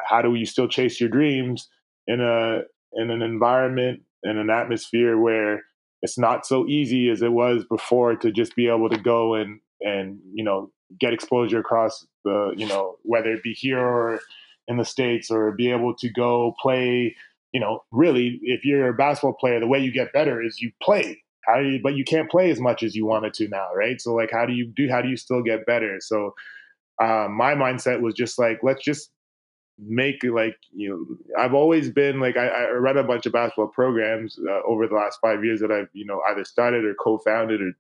how do you still chase your dreams in a in an environment in an atmosphere where it's not so easy as it was before to just be able to go and and you know get exposure across the you know whether it be here or in the states or be able to go play you know, really, if you're a basketball player, the way you get better is you play. How do you, but you can't play as much as you wanted to now, right? So like, how do you do? How do you still get better? So uh, my mindset was just like, let's just make like you know I've always been like I, I read a bunch of basketball programs uh, over the last five years that I've you know either started or co-founded or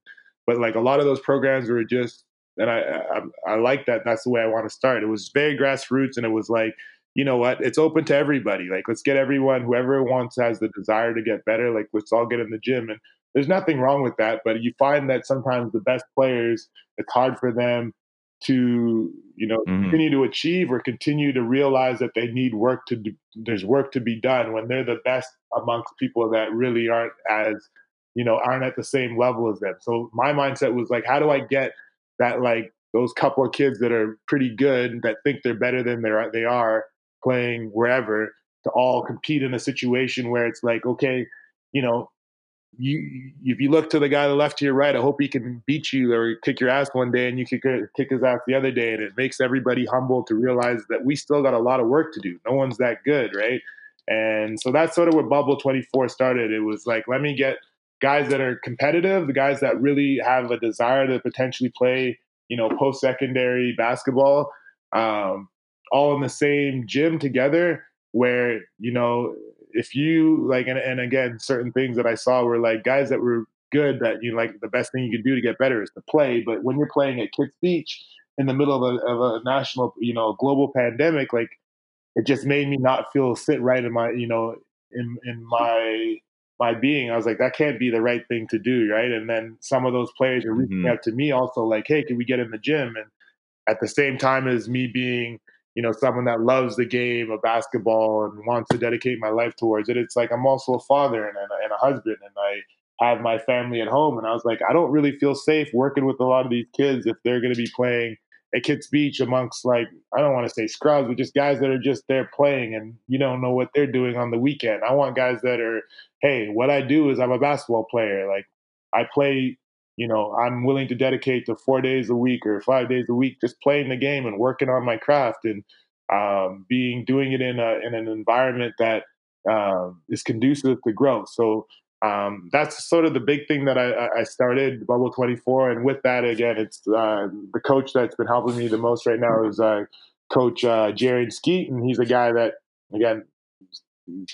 but like a lot of those programs were just and I I, I like that that's the way I want to start. It was very grassroots and it was like you know what? It's open to everybody. Like let's get everyone whoever wants has the desire to get better like let's all get in the gym. And there's nothing wrong with that but you find that sometimes the best players it's hard for them to you know mm-hmm. continue to achieve or continue to realize that they need work to do there's work to be done when they're the best amongst people that really aren't as you know aren't at the same level as them. So my mindset was like how do i get that like those couple of kids that are pretty good that think they're better than they're they are playing wherever to all compete in a situation where it's like okay you know you if you look to the guy to the left to your right, I hope he can beat you or kick your ass one day, and you kick kick his ass the other day, and it makes everybody humble to realize that we still got a lot of work to do. No one's that good, right? And so that's sort of where Bubble Twenty Four started. It was like, let me get guys that are competitive, the guys that really have a desire to potentially play, you know, post secondary basketball, um, all in the same gym together, where you know if you like, and, and again, certain things that I saw were like guys that were good that you know, like the best thing you could do to get better is to play. But when you're playing at Kits Beach in the middle of a, of a national, you know, global pandemic, like it just made me not feel sit right in my, you know, in in my my being. I was like, that can't be the right thing to do, right? And then some of those players are reaching mm-hmm. out to me also, like, hey, can we get in the gym? And at the same time as me being you know, someone that loves the game of basketball and wants to dedicate my life towards it. It's like I'm also a father and, a, and a husband, and I have my family at home. And I was like, I don't really feel safe working with a lot of these kids if they're going to be playing at Kits Beach amongst like I don't want to say scrubs, but just guys that are just there playing and you don't know what they're doing on the weekend. I want guys that are, hey, what I do is I'm a basketball player. Like I play you know, I'm willing to dedicate to four days a week or five days a week just playing the game and working on my craft and um, being doing it in a in an environment that uh, is conducive to growth. So um, that's sort of the big thing that I, I, started Bubble 24, and with that, again, it's uh, the coach that's been helping me the most right now is uh, Coach uh, Jared Skeet, and he's a guy that again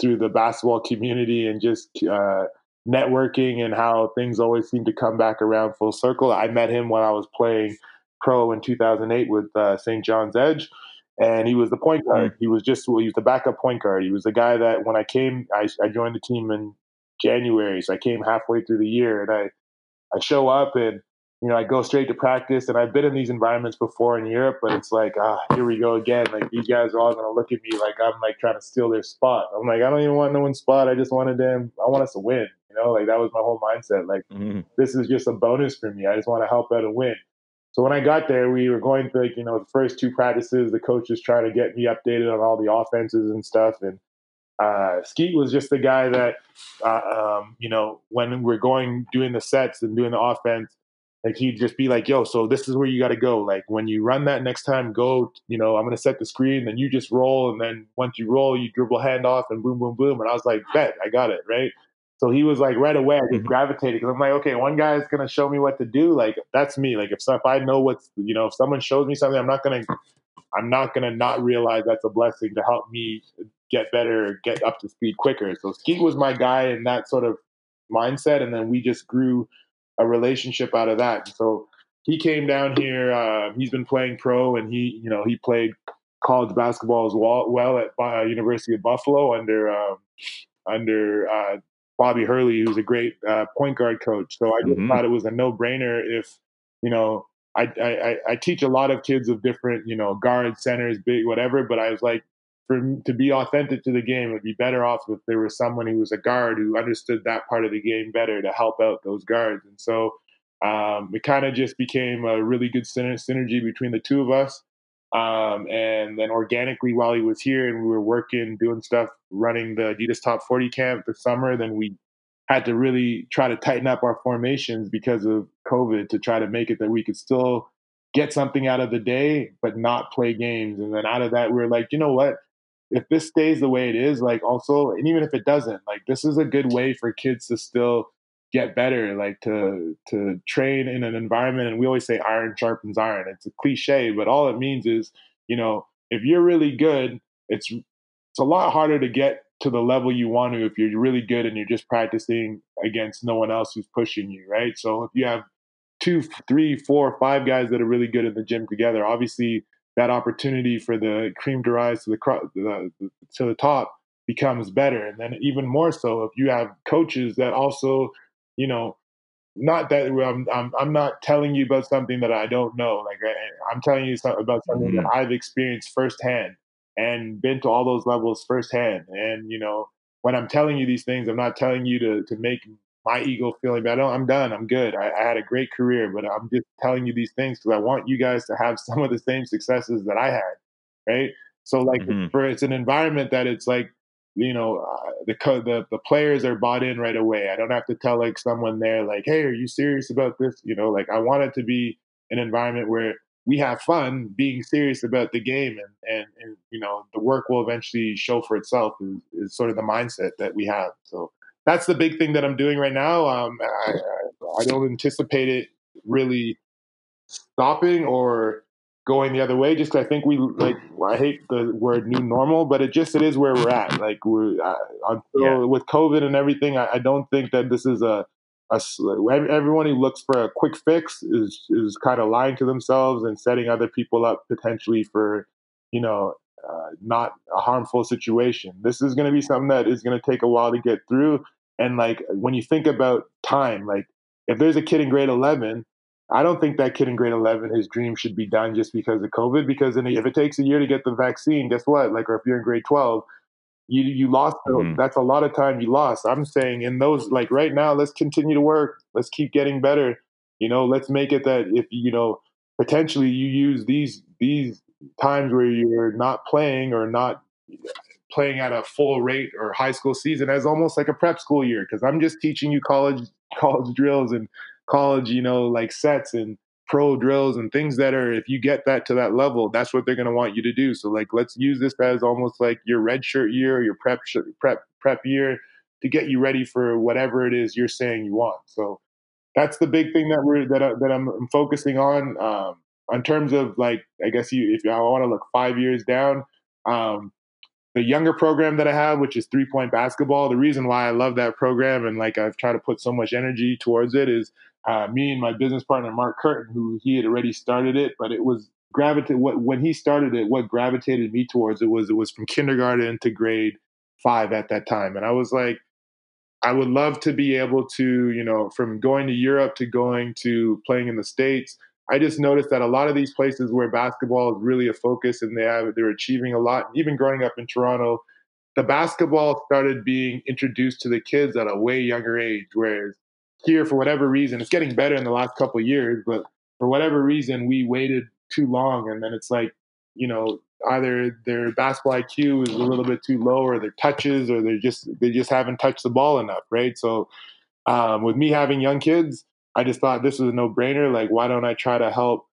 through the basketball community and just uh, networking and how things always seem to come back around full circle. I met him when I was playing pro in 2008 with uh, St. John's Edge, and he was the point guard. Mm-hmm. He was just he was the backup point guard. He was the guy that when I came, I, I joined the team in January, so I came halfway through the year, and I I show up and you know, I go straight to practice, and I've been in these environments before in Europe, but it's like, ah, here we go again. Like these guys are all gonna look at me like I'm like trying to steal their spot. I'm like, I don't even want no one's spot. I just wanted them. I want us to win. You know, like that was my whole mindset. Like mm-hmm. this is just a bonus for me. I just want to help out and win. So when I got there, we were going through, like, you know, the first two practices. The coaches trying to get me updated on all the offenses and stuff, and uh, Skeet was just the guy that, uh, um, you know, when we're going doing the sets and doing the offense like he'd just be like, "Yo, so this is where you got to go. Like when you run that next time, go. You know, I'm gonna set the screen, then you just roll, and then once you roll, you dribble handoff, and boom, boom, boom. And I was like, "Bet, I got it right." So he was like right away. I just mm-hmm. gravitated because I'm like, okay, one guy is gonna show me what to do. Like that's me. Like if if I know what's you know if someone shows me something, I'm not gonna I'm not gonna not realize that's a blessing to help me get better, get up to speed quicker. So Skeet was my guy in that sort of mindset, and then we just grew a relationship out of that. So he came down here. Uh, he's been playing pro, and he, you know, he played college basketball as well, well at uh, University of Buffalo under um, under uh, Bobby Hurley, who's a great uh, point guard coach. So I just mm-hmm. thought it was a no brainer if you know. I, I, I teach a lot of kids of different, you know, guards, centers, big, whatever. But I was like, for to be authentic to the game, it'd be better off if there was someone who was a guard who understood that part of the game better to help out those guards. And so um, it kind of just became a really good synergy between the two of us. Um, and then organically, while he was here and we were working, doing stuff, running the Adidas Top 40 camp this summer, then we had to really try to tighten up our formations because of COVID to try to make it that we could still get something out of the day, but not play games. And then out of that, we are like, you know what? if this stays the way it is, like also, and even if it doesn't, like this is a good way for kids to still get better, like to to train in an environment. And we always say iron sharpens iron. It's a cliche, but all it means is, you know, if you're really good it's it's a lot harder to get to the level you want to if you're really good and you're just practicing against no one else who's pushing you, right? So if you have two, three, four, five guys that are really good in the gym together, obviously that opportunity for the cream to rise to the, the to the top becomes better. And then even more so if you have coaches that also, you know, not that I'm, I'm, I'm not telling you about something that I don't know. Like I, am telling you about something mm-hmm. that I've experienced firsthand and been to all those levels firsthand. And you know, when I'm telling you these things, I'm not telling you to to make my ego feeling bad. I'm done. I'm good. I, I, had a great career, but I'm just telling you these things because I want you guys to have some of the same successes that I had. Right. So like mm-hmm. for it's an environment that it's like you know uh, the the the players are bought in right away. I don't have to tell like someone there like, hey, are you serious about this? You know, like I want it to be an environment where we have fun being serious about the game and, and, and you know the work will eventually show for itself is, is, sort of the mindset that we have so that's the big thing that i'm doing right now um, I, I, don't anticipate it really stopping or going the other way just because i think we like i hate the word new normal but it just it is where we're at like we're uh, yeah. with covid and everything I, I don't think that this is a everyone who looks for a quick fix is is kind of lying to themselves and setting other people up potentially for you know uh, not a harmful situation. This is going to be something that is going to take a while to get through. And like when you think about time, like if there's a kid in grade 11, I don't think that kid in grade 11, his dream should be done just because of COVID. Because if it takes a year to get the vaccine, guess what? Like, or if you're in grade 12, you you lost mm-hmm. that's a lot of time you lost i'm saying in those like right now let's continue to work let's keep getting better you know let's make it that if you know potentially you use these these times where you're not playing or not playing at a full rate or high school season as almost like a prep school year because i'm just teaching you college college drills and college you know like sets and pro drills and things that are if you get that to that level that's what they're going to want you to do. So like let's use this as almost like your red shirt year your prep prep prep year to get you ready for whatever it is you're saying you want. So that's the big thing that we're that, I, that I'm, I'm focusing on um in terms of like i guess you if I want to look five years down um the younger program that I have, which is three point basketball, the reason why I love that program and like I've tried to put so much energy towards it is uh, me and my business partner Mark Curtin, who he had already started it, but it was gravitated what when he started it. What gravitated me towards it was it was from kindergarten to grade five at that time, and I was like, I would love to be able to, you know, from going to Europe to going to playing in the states. I just noticed that a lot of these places where basketball is really a focus and they have they're achieving a lot. Even growing up in Toronto, the basketball started being introduced to the kids at a way younger age, whereas here for whatever reason. It's getting better in the last couple years, but for whatever reason, we waited too long, and then it's like you know either their basketball IQ is a little bit too low, or their touches, or they just they just haven't touched the ball enough, right? So um, with me having young kids, I just thought this was a no brainer. Like, why don't I try to help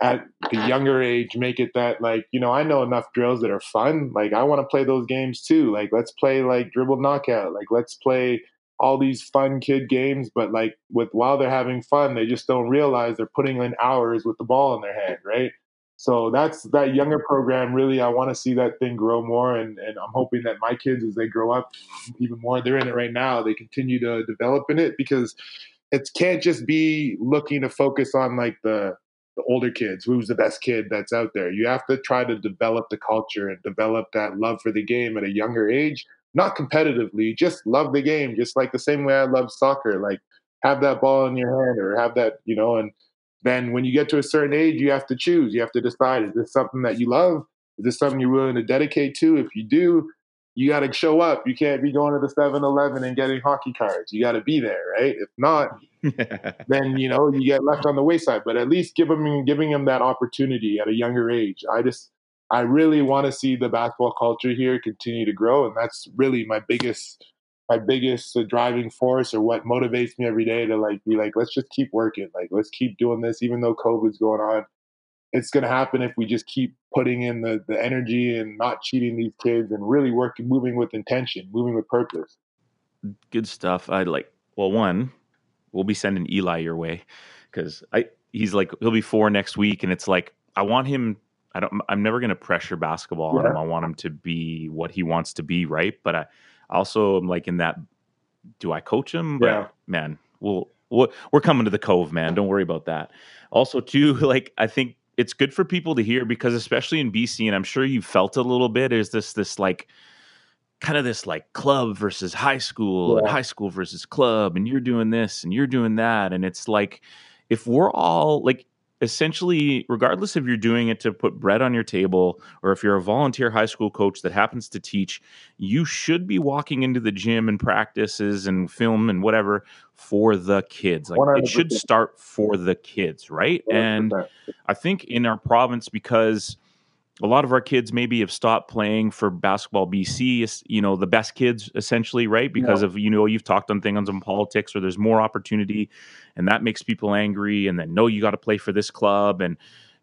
at the younger age make it that like you know I know enough drills that are fun. Like I want to play those games too. Like let's play like dribble knockout. Like let's play all these fun kid games, but like with while they're having fun, they just don't realize they're putting in hours with the ball in their hand, right? So that's that younger program. Really, I want to see that thing grow more, and, and I'm hoping that my kids, as they grow up even more, they're in it right now. They continue to develop in it because it can't just be looking to focus on like the the older kids, who's the best kid that's out there. You have to try to develop the culture and develop that love for the game at a younger age not competitively, just love the game, just like the same way I love soccer. Like have that ball in your hand or have that, you know, and then when you get to a certain age, you have to choose. You have to decide is this something that you love? Is this something you're willing to dedicate to? If you do, you got to show up. You can't be going to the 7 Eleven and getting hockey cards. You got to be there, right? If not, then, you know, you get left on the wayside. But at least give them, giving them that opportunity at a younger age. I just, I really want to see the basketball culture here continue to grow, and that's really my biggest my biggest uh, driving force or what motivates me every day to like be like let's just keep working. Like let's keep doing this even though covid's going on. It's going to happen if we just keep putting in the, the energy and not cheating these kids and really working moving with intention moving with purpose. Good stuff. I like well one we'll be sending eli your way because i he's like he'll be four next week and it's like i want him I don't. I'm never going to pressure basketball on him. I want him to be what he wants to be, right? But I also am like in that. Do I coach him? Yeah, but, man. We'll, we'll we're coming to the cove, man. Don't worry about that. Also, too, like I think it's good for people to hear because especially in BC, and I'm sure you felt a little bit. Is this this like kind of this like club versus high school yeah. and high school versus club, and you're doing this and you're doing that, and it's like if we're all like essentially, regardless if you're doing it to put bread on your table or if you're a volunteer high school coach that happens to teach, you should be walking into the gym and practices and film and whatever for the kids. Like 100%. it should start for the kids, right? 100%. And I think in our province, because a lot of our kids maybe have stopped playing for basketball BC, you know, the best kids essentially, right? Because yeah. of, you know, you've talked on things on some politics or there's more opportunity and that makes people angry. And then, no, you got to play for this club and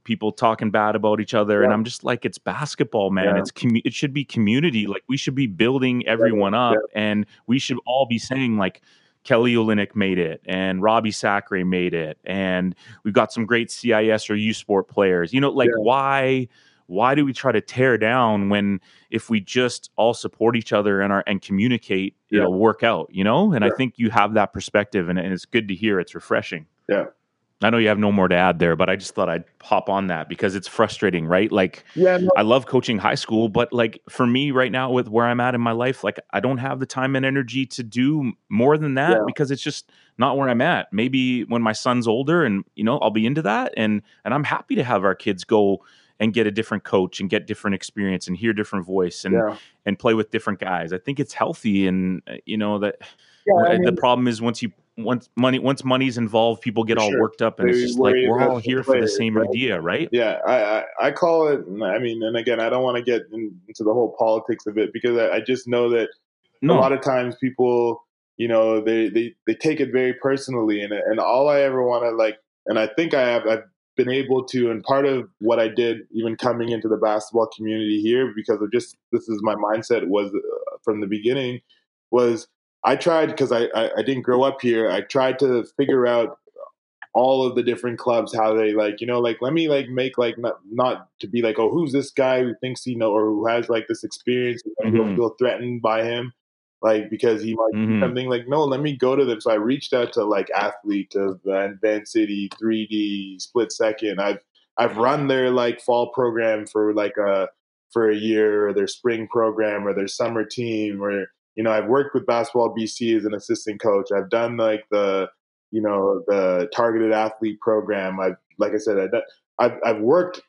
people talking bad about each other. Yeah. And I'm just like, it's basketball, man. Yeah. It's, commu- it should be community. Like we should be building everyone up and we should all be saying, like, Kelly Olynyk made it, and Robbie Sacre made it, and we've got some great CIS or U Sport players. You know, like why? Why do we try to tear down when if we just all support each other and are and communicate yeah. it'll work out you know and yeah. i think you have that perspective and, and it's good to hear it's refreshing yeah I know you have no more to add there, but I just thought I'd pop on that because it's frustrating, right? Like, yeah, no. I love coaching high school, but like for me right now, with where I'm at in my life, like I don't have the time and energy to do more than that yeah. because it's just not where I'm at. Maybe when my son's older, and you know, I'll be into that, and and I'm happy to have our kids go and get a different coach and get different experience and hear different voice and yeah. and play with different guys. I think it's healthy, and you know that. Yeah, I mean, the problem is once you once money once money's involved, people get all sure. worked up, and it's just like we're all here for the same right? idea, right? Yeah, I, I, I call it. I mean, and again, I don't want to get into the whole politics of it because I, I just know that no. a lot of times people, you know, they they they take it very personally, and and all I ever want to like, and I think I have I've been able to, and part of what I did, even coming into the basketball community here, because of just this is my mindset was uh, from the beginning, was I tried because I, I, I didn't grow up here. I tried to figure out all of the different clubs how they like you know like let me like make like not not to be like oh who's this guy who thinks he know or who has like this experience and mm-hmm. feel threatened by him like because he might mm-hmm. do something like no let me go to them so i reached out to like athlete of uh, Vancity 3d split second. I've i've run their like fall program for like a for a year or their spring program or their summer team or you know i've worked with basketball bc as an assistant coach. I've done like the you know the targeted athlete program. I've like i said I, I've, I've worked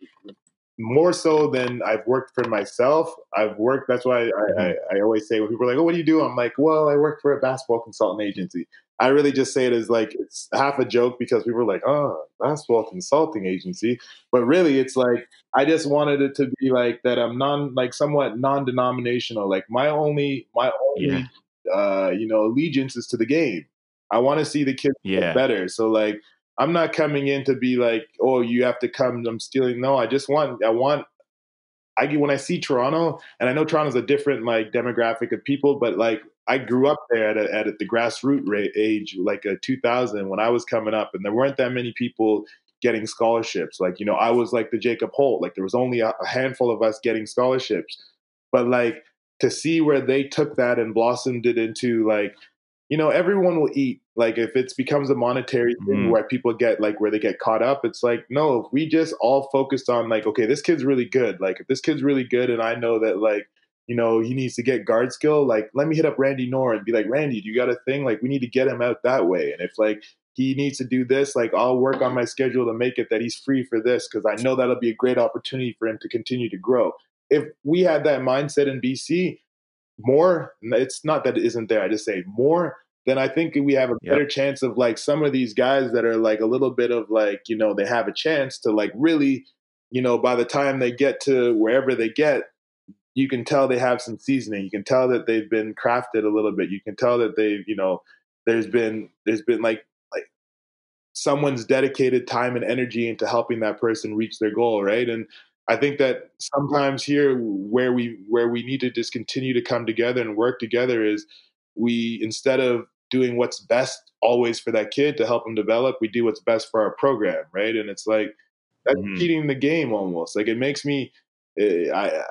more so than I've worked for myself. I've worked. That's why I, mm-hmm. I, I, always say when people are like, "Oh, what do you do?" I'm like, "Well, I work for a basketball consultant agency." I really just say it as like it's half a joke because people are like, "Oh, basketball consulting agency," but really, it's like I just wanted it to be like that. I'm non like somewhat non-denominational. Like my only my only yeah. uh, you know allegiance is to the game. I want to see the kids yeah. get better. So like I'm not coming in to be like, oh, you have to come. I'm stealing. No, I just want. I want. I get when I see Toronto, and I know Toronto's a different like demographic of people, but like I grew up there at, a, at the grassroots age, like a 2000 when I was coming up, and there weren't that many people getting scholarships. Like you know, I was like the Jacob Holt. Like there was only a, a handful of us getting scholarships, but like to see where they took that and blossomed it into like you know, everyone will eat. Like if it becomes a monetary thing mm. where people get like where they get caught up, it's like, no, if we just all focused on like, okay, this kid's really good. Like if this kid's really good and I know that like, you know, he needs to get guard skill, like let me hit up Randy Knorr and be like, Randy, do you got a thing? Like we need to get him out that way. And if like he needs to do this, like I'll work on my schedule to make it that he's free for this because I know that'll be a great opportunity for him to continue to grow. If we had that mindset in BC, more, it's not that it isn't there. I just say more, then I think we have a better yep. chance of like some of these guys that are like a little bit of like, you know, they have a chance to like really, you know, by the time they get to wherever they get, you can tell they have some seasoning. You can tell that they've been crafted a little bit. You can tell that they've, you know, there's been there's been like like someone's dedicated time and energy into helping that person reach their goal, right? And I think that sometimes here where we where we need to just continue to come together and work together is we instead of doing what's best always for that kid to help him develop, we do what's best for our program, right? And it's like That's mm-hmm. cheating the game almost. Like it makes me, eh, I,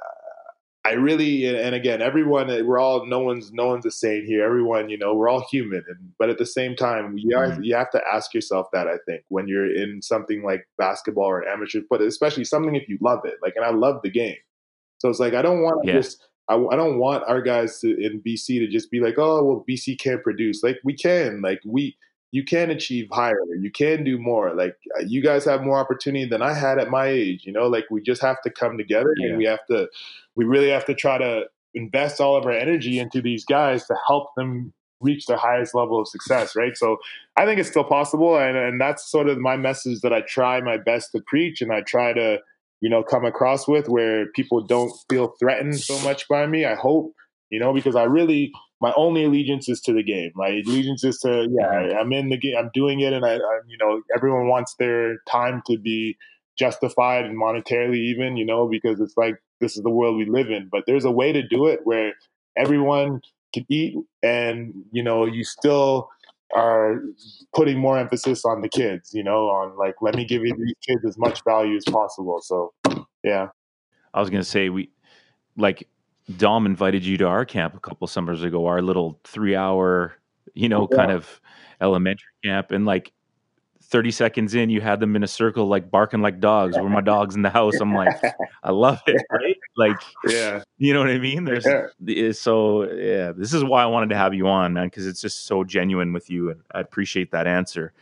I really, and again, everyone, we're all, no one's, no one's a saint here. Everyone, you know, we're all human. And, but at the same time, you, mm-hmm. you have to ask yourself that, I think, when you're in something like basketball or amateur, but especially something if you love it. Like, and I love the game. So it's like, I don't want to yeah. just, I, I don't want our guys to, in BC to just be like, oh, well, BC can't produce. Like, we can. Like, we, you can achieve higher. You can do more. Like uh, you guys have more opportunity than I had at my age. You know, like we just have to come together yeah. and we have to, we really have to try to invest all of our energy into these guys to help them reach their highest level of success. Right. So I think it's still possible, and and that's sort of my message that I try my best to preach, and I try to you know come across with where people don't feel threatened so much by me. I hope you know because I really my only allegiance is to the game. My allegiance is to yeah. I'm in the game. I'm doing it, and I, I, you know everyone wants their time to be justified and monetarily even, you know, because it's like this is the world we live in. But there's a way to do it where everyone can eat, and you know you still are putting more emphasis on the kids. You know, on like let me give you these kids as much value as possible. So yeah, I was gonna say we like Dom invited you to our camp a couple summers ago, our little three hour, you know, yeah. kind of elementary camp. And like 30 seconds in, you had them in a circle, like barking like dogs. Were my dogs in the house? I'm like, I love it. Right? Like, yeah, you know what I mean? There's yeah. Eh, so, yeah, this is why I wanted to have you on, man, because it's just so genuine with you. And I appreciate that answer.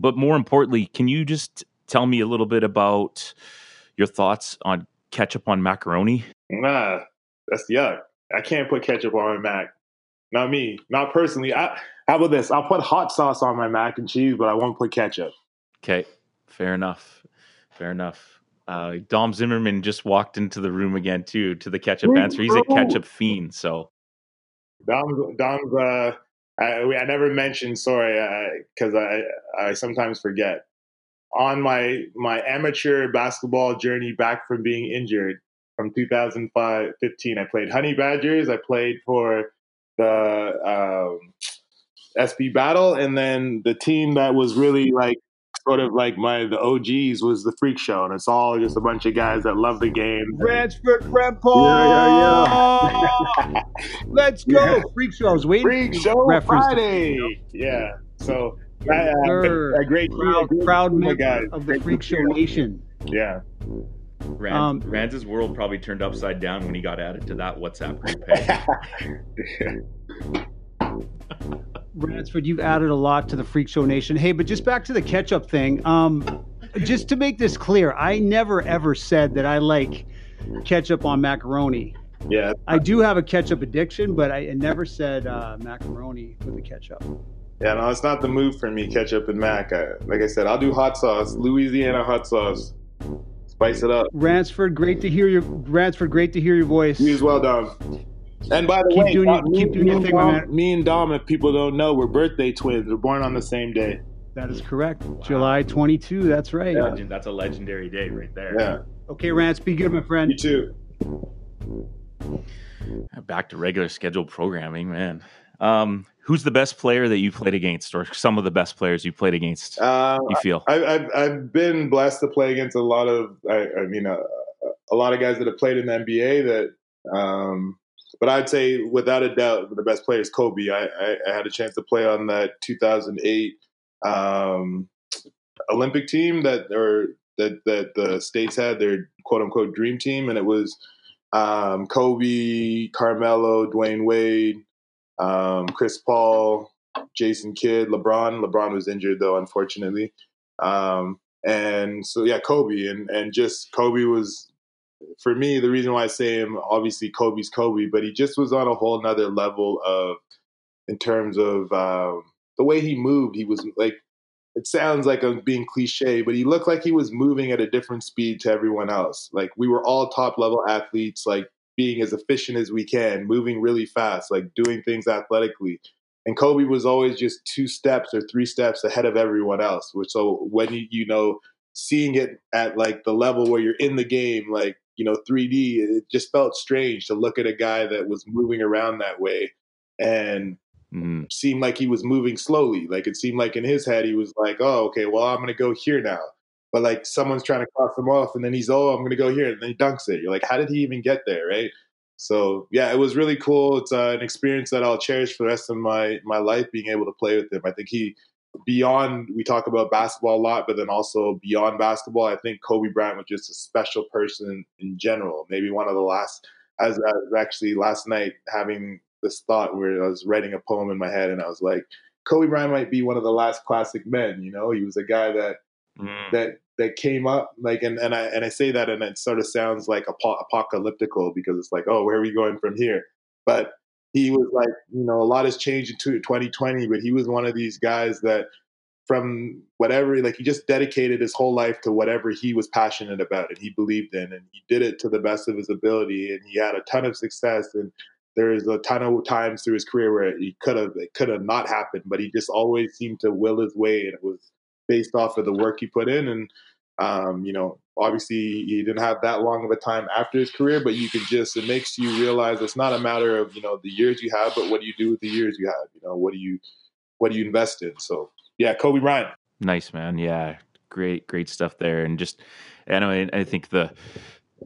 but more importantly, can you just tell me a little bit about your thoughts on ketchup on macaroni? Nah, that's yuck. I can't put ketchup on my mac. Not me. Not personally. I, how about this? I'll put hot sauce on my mac and cheese, but I won't put ketchup. Okay, fair enough. Fair enough. Uh, Dom Zimmerman just walked into the room again too to the ketchup answer. He's a ketchup fiend, so Dom's Dom's uh, I, I never mentioned sorry because I, I, I sometimes forget. On my my amateur basketball journey back from being injured from 2015 I played Honey Badgers. I played for the um, SB Battle, and then the team that was really like sort of like my the OGs was the Freak Show, and it's all just a bunch of guys that love the game. Ransford Brempong. Yeah, yeah, yeah. Let's go. Yeah. Freak Show. I was waiting. Freak Show reference Friday. Yeah. So uh, a, a, great proud, team, proud member of the Freak Show Nation. Yeah. Rand, um, Rand's world probably turned upside down when he got added to that WhatsApp group. Ransford, you've added a lot to the Freak Show Nation. Hey, but just back to the ketchup thing. Um, just to make this clear, I never ever said that I like ketchup on macaroni. Yeah. I do have a ketchup addiction, but I never said uh, macaroni with the ketchup. Yeah, no, it's not the move for me, ketchup and mac. I, like I said, I'll do hot sauce, Louisiana hot sauce. Spice it up. Ransford, great to hear your Ransford, great to hear your voice. You as well, Dom. And by the keep way, doing your, keep doing your thing, Dom, man. Me and Dom, if people don't know, we're birthday twins. We're born on the same day. That is correct. Wow. July 22. That's right. Yeah. That's a legendary day right there. Yeah. Okay, Rance, be good, my friend. You too. Back to regular scheduled programming, man. Um, who's the best player that you played against, or some of the best players you played against? Uh, you feel? I, have I've been blessed to play against a lot of, I, I mean, uh, a lot of guys that have played in the NBA that um, but I'd say without a doubt, the best player is Kobe. I, I, I had a chance to play on that 2008 um, Olympic team that or that that the states had their quote unquote dream team, and it was um, Kobe, Carmelo, Dwyane Wade, um, Chris Paul, Jason Kidd, LeBron. LeBron was injured though, unfortunately. Um, and so yeah, Kobe and and just Kobe was for me, the reason why I say him, obviously Kobe's Kobe, but he just was on a whole nother level of, in terms of um, the way he moved. He was like, it sounds like I'm being cliche, but he looked like he was moving at a different speed to everyone else. Like we were all top level athletes, like being as efficient as we can, moving really fast, like doing things athletically. And Kobe was always just two steps or three steps ahead of everyone else. Which so when you you know seeing it at like the level where you're in the game, like you know 3D, it just felt strange to look at a guy that was moving around that way and mm. seemed like he was moving slowly. Like it seemed like in his head he was like, "Oh, okay, well I'm gonna go here now." But like someone's trying to cross him off, and then he's, "Oh, I'm gonna go here," and then he dunks it. You're like, "How did he even get there?" Right? So yeah, it was really cool. It's uh, an experience that I'll cherish for the rest of my my life. Being able to play with him, I think he beyond we talk about basketball a lot, but then also beyond basketball, I think Kobe Bryant was just a special person in general. Maybe one of the last. As I was actually last night having this thought where I was writing a poem in my head, and I was like, Kobe Bryant might be one of the last classic men. You know, he was a guy that mm. that that came up like, and, and I and I say that, and it sort of sounds like apocalyptical because it's like, oh, where are we going from here? But he was like, you know, a lot has changed in 2020, but he was one of these guys that from whatever, like he just dedicated his whole life to whatever he was passionate about and he believed in, and he did it to the best of his ability, and he had a ton of success. And there's a ton of times through his career where he could have, it could have not happened, but he just always seemed to will his way, and it was based off of the work he put in. And um, you know, obviously he didn't have that long of a time after his career, but you can just it makes you realize it's not a matter of you know the years you have, but what do you do with the years you have? You know, what do you what do you invest in? So yeah, Kobe Bryant. Nice man. Yeah, great great stuff there, and just I, I think the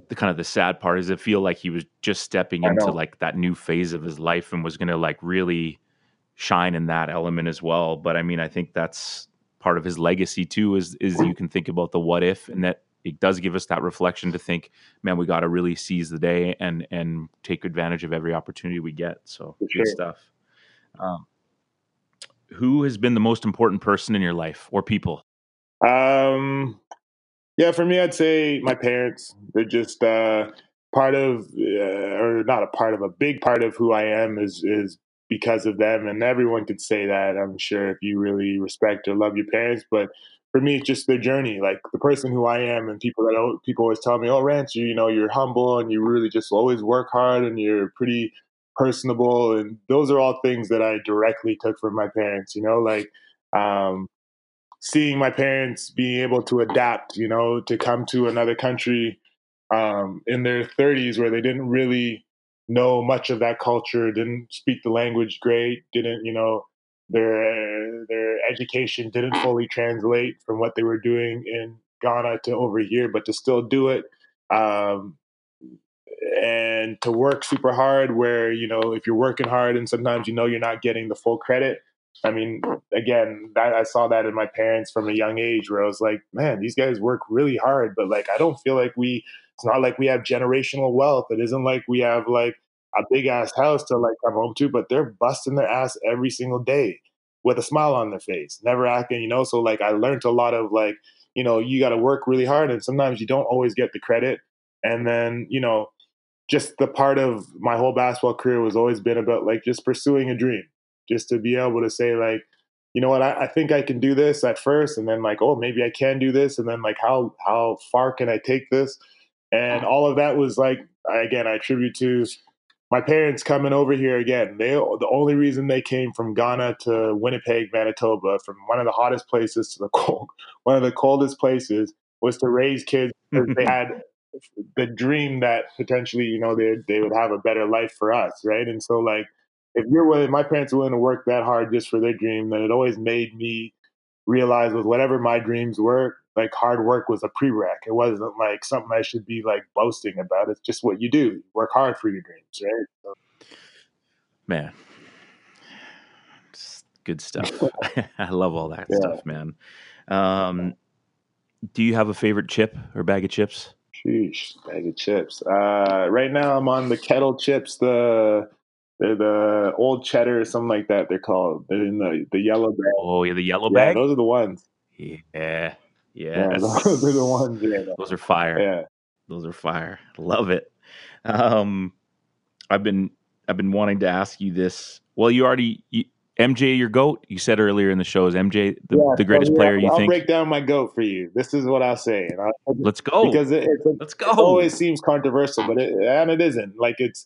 the kind of the sad part is I feel like he was just stepping into like that new phase of his life and was going to like really shine in that element as well. But I mean, I think that's part of his legacy too is is you can think about the what if and that it does give us that reflection to think man we got to really seize the day and and take advantage of every opportunity we get. So For good sure. stuff. Um, who has been the most important person in your life or people? Um yeah for me i'd say my parents. They're just uh part of uh, or not a part of a big part of who i am is is because of them. And everyone could say that, I'm sure, if you really respect or love your parents. But for me, it's just their journey. Like the person who I am, and people that people always tell me, "Oh, Rance, you, you know, you're humble and you really just always work hard and you're pretty personable." And those are all things that I directly took from my parents. You know, like um, seeing my parents being able to adapt. You know, to come to another country um, in their 30s where they didn't really know much of that culture, didn't speak the language great, didn't, you know, their their education didn't fully translate from what they were doing in Ghana to over here, but to still do it um, and to work super hard. Where you know if you're working hard and sometimes you know you're not getting the full credit. I mean, again, that, I saw that in my parents from a young age, where I was like, man, these guys work really hard, but like I don't feel like we it's not like we have generational wealth. It isn't like we have like a big ass house to like come home to, but they're busting their ass every single day with a smile on their face, never acting, you know. So like I learned a lot of like, you know, you got to work really hard, and sometimes you don't always get the credit. And then you know, just the part of my whole basketball career was always been about like just pursuing a dream, just to be able to say like, you know what, I, I think I can do this at first, and then like, oh, maybe I can do this, and then like, how how far can I take this? And all of that was like again i attribute to my parents coming over here again. They the only reason they came from ghana to winnipeg manitoba from one of the hottest places to the cold one of the coldest places was to raise kids they had the dream that potentially you know they, they would have a better life for us right? And so like if you're willing my parents are willing to work that hard just for their dream then it always made me realize with whatever my dreams were like hard work was a prereq. It wasn't like something I should be like boasting about. It's just what you do. Work hard for your dreams, right? So. Man, good stuff. I love all that yeah. stuff, man. Um, do you have a favorite chip or bag of chips? Sheesh, bag of chips. Uh, right now, I'm on the kettle chips. The they're the old cheddar or something like that. They're called. They're in the the yellow bag. Oh yeah, the yellow yeah, bag. Those are the ones. Yeah. Yeah, yeah those are the ones. Yeah. Those are fire. Yeah, those are fire. Love it. Um, I've been I've been wanting to ask you this. Well, you already you, MJ, your goat. You said earlier in the show is MJ the, yeah, the greatest so, yeah, player. You I'll think? I'll break down my goat for you. This is what I'll say. And I'll, Let's go because it, let's go. It always seems controversial, but it, and it isn't. Like it's